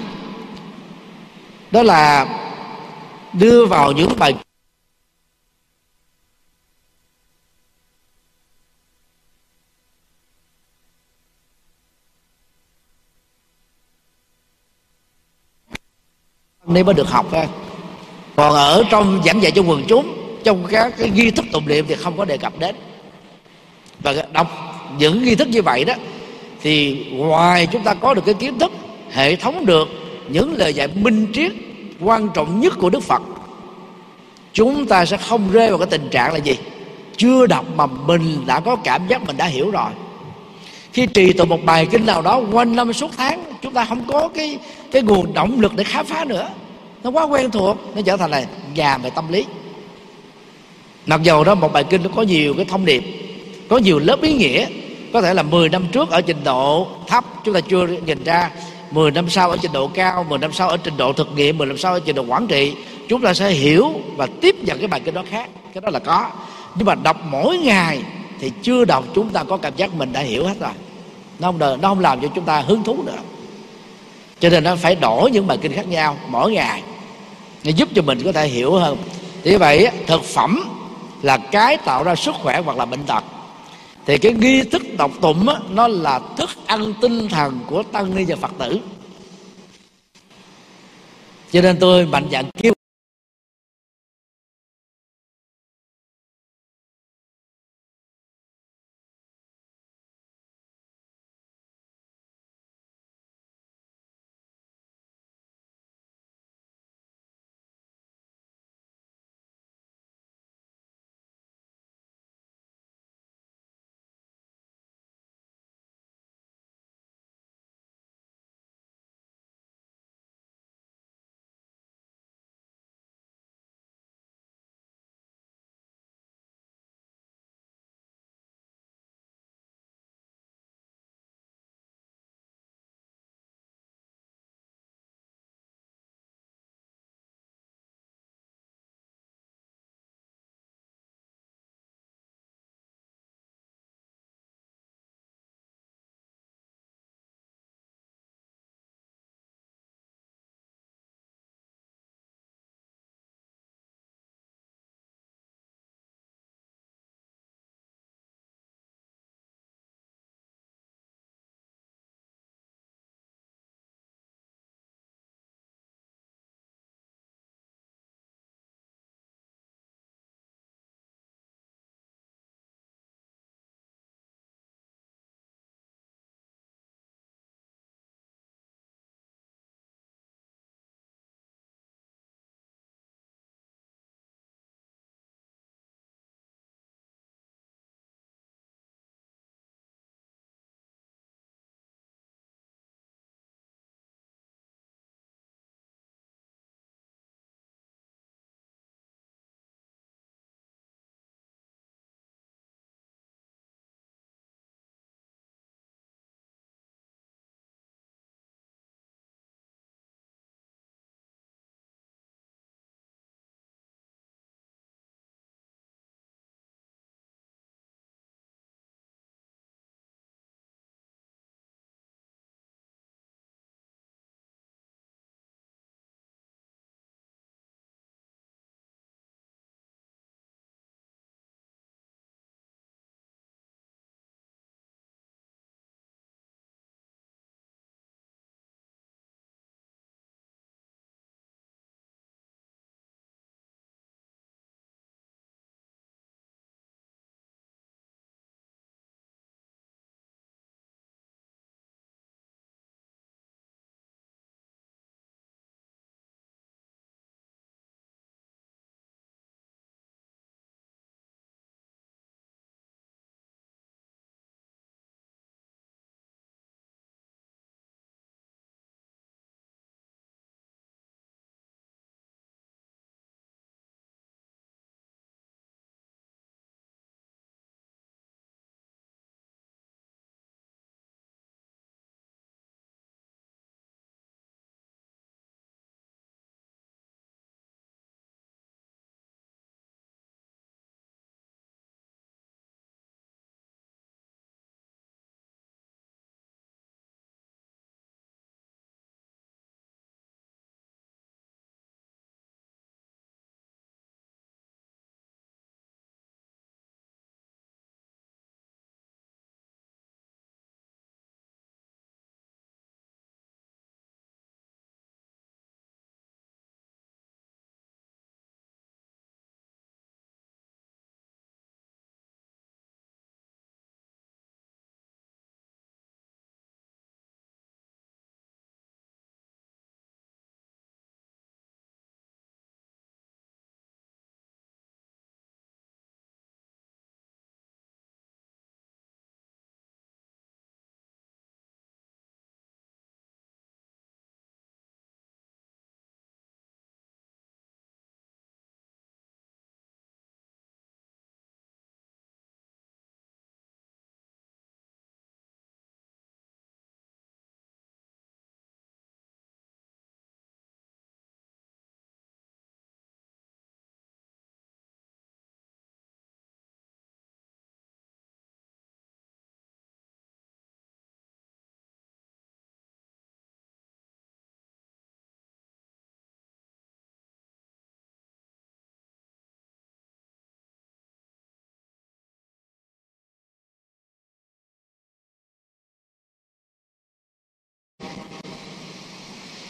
đó là đưa vào những bài nên mới được học ha còn ở trong giảng dạy cho quần chúng trong các cái nghi thức tụng niệm thì không có đề cập đến. Và đọc những nghi thức như vậy đó, thì ngoài chúng ta có được cái kiến thức, hệ thống được những lời dạy minh triết, quan trọng nhất của đức phật, chúng ta sẽ không rơi vào cái tình trạng là gì? Chưa đọc mà mình đã có cảm giác mình đã hiểu rồi. Khi trì tụng một bài kinh nào đó quanh năm suốt tháng, chúng ta không có cái cái nguồn động lực để khám phá nữa. Nó quá quen thuộc, nó trở thành là già về tâm lý mặc dầu đó một bài kinh nó có nhiều cái thông điệp có nhiều lớp ý nghĩa có thể là 10 năm trước ở trình độ thấp chúng ta chưa nhìn ra. 10 năm sau ở trình độ cao 10 năm sau ở trình độ thực nghiệm 10 năm sau ở trình độ quản trị chúng ta sẽ hiểu và tiếp nhận cái bài kinh đó khác. Cái đó là có. Nhưng mà đọc mỗi ngày thì chưa đọc chúng ta có cảm giác mình đã hiểu hết rồi. Nó không đợi, nó không làm cho chúng ta hứng thú nữa. Cho nên nó phải đổi những bài kinh khác nhau mỗi ngày để giúp cho mình có thể hiểu hơn. Vì vậy thực phẩm là cái tạo ra sức khỏe hoặc là bệnh tật. Thì cái nghi thức đọc tụng á, nó là thức ăn tinh thần của tăng ni và phật tử. Cho nên tôi mạnh dạn kêu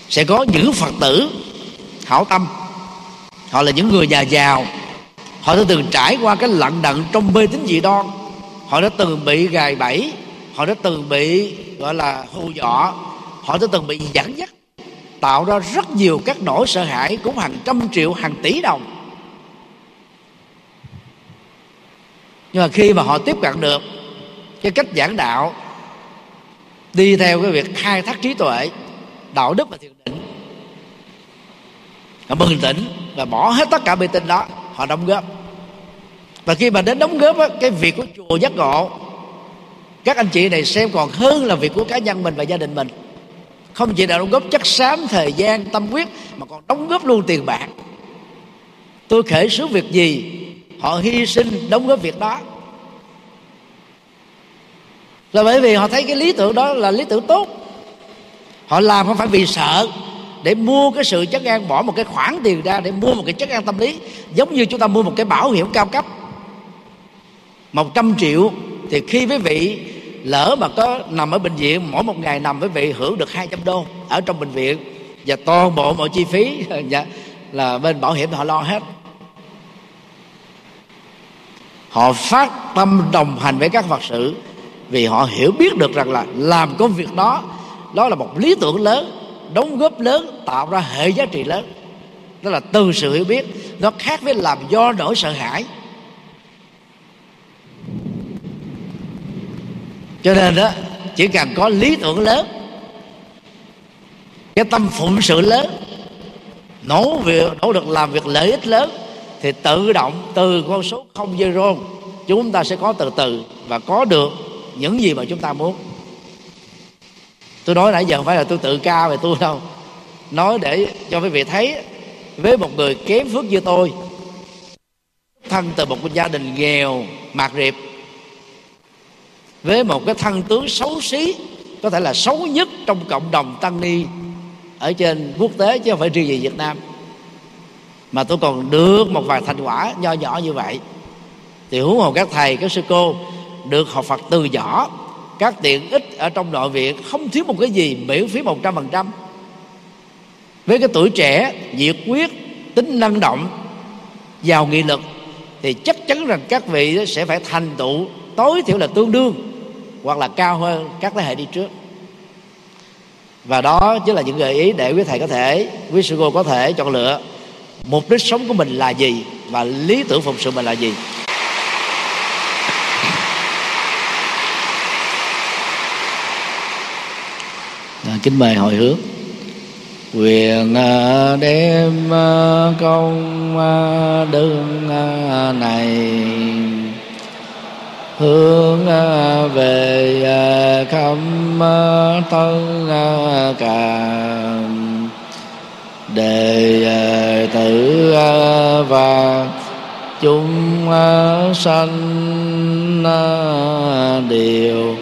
sẽ có những phật tử hảo tâm. Họ là những người nhà giàu. Họ đã từng trải qua cái lặng đận trong mê tín dị đoan. Họ đã từng bị gài bẫy. Họ đã từng bị, gọi là, hù dọa. Họ đã từng bị dẫn dắt. Tạo ra rất nhiều các nỗi sợ hãi, cũng hàng trăm triệu, hàng tỷ đồng. Nhưng mà khi mà họ tiếp cận được cái cách giảng đạo, đi theo cái việc khai thác trí tuệ, đạo đức và thiện họ bừng tỉnh và bỏ hết tất cả mê tín đó họ đóng góp. Và khi mà đến đóng góp á, cái việc của chùa giác ngộ các anh chị này xem còn hơn là việc của cá nhân mình và gia đình mình. Không chỉ là đóng góp chất xám thời gian tâm huyết mà còn đóng góp luôn tiền bạc. Tôi khể số việc gì họ hy sinh đóng góp việc đó. Là bởi vì họ thấy cái lý tưởng đó là lý tưởng tốt. Họ làm không phải vì sợ để mua cái sự chất an, bỏ một cái khoản tiền ra để mua một cái chất an tâm lý. Giống như chúng ta mua một cái bảo hiểm cao cấp. 100 triệu thì khi với vị lỡ mà có nằm ở bệnh viện, mỗi một ngày nằm với vị hưởng được 200 đô ở trong bệnh viện. Và toàn bộ mọi chi phí <laughs> dạ, là bên bảo hiểm họ lo hết. Họ phát tâm đồng hành với các phật sự vì họ hiểu biết được rằng là làm công việc đó đó là một lý tưởng lớn đóng góp lớn, tạo ra hệ giá trị lớn. Đó là từ sự hiểu biết, nó khác với làm do nỗi sợ hãi. Cho nên đó, chỉ cần có lý tưởng lớn, cái tâm phụng sự lớn, nỗ việc, nỗ lực làm việc lợi ích lớn, thì tự động từ con số không zero chúng ta sẽ có từ từ và có được những gì mà chúng ta muốn tôi nói nãy giờ không phải là tôi tự cao về tôi đâu. Nói để cho quý vị thấy, với một người kém phước như tôi, thân từ một gia đình nghèo mạt riệp, với một cái thân tướng xấu xí, có thể là xấu nhất trong cộng đồng tăng ni ở trên quốc tế chứ không phải riêng gì Việt Nam. Mà tôi còn được một vài thành quả nho nhỏ như vậy. Thì huống hồ các thầy, các sư cô được học Phật từ nhỏ các tiện ích ở trong nội viện không thiếu một cái gì miễn phí một trăm phần trăm. Với cái tuổi trẻ, nhiệt quyết tính năng động, giàu nghị lực, thì chắc chắn rằng các vị sẽ phải thành tựu tối thiểu là tương đương hoặc là cao hơn các thế hệ đi trước. Và đó chính là những gợi ý để quý thầy có thể, quý sư cô có thể chọn lựa mục đích sống của mình là gì và lý tưởng phụng sự mình là gì. Kính mời hồi hướng. Quyền à, đem à, công à, à, này. Hướng về khâm thân cả đề tử và chúng sanh đều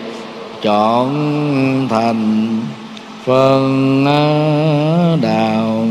chọn thành phân à, đạo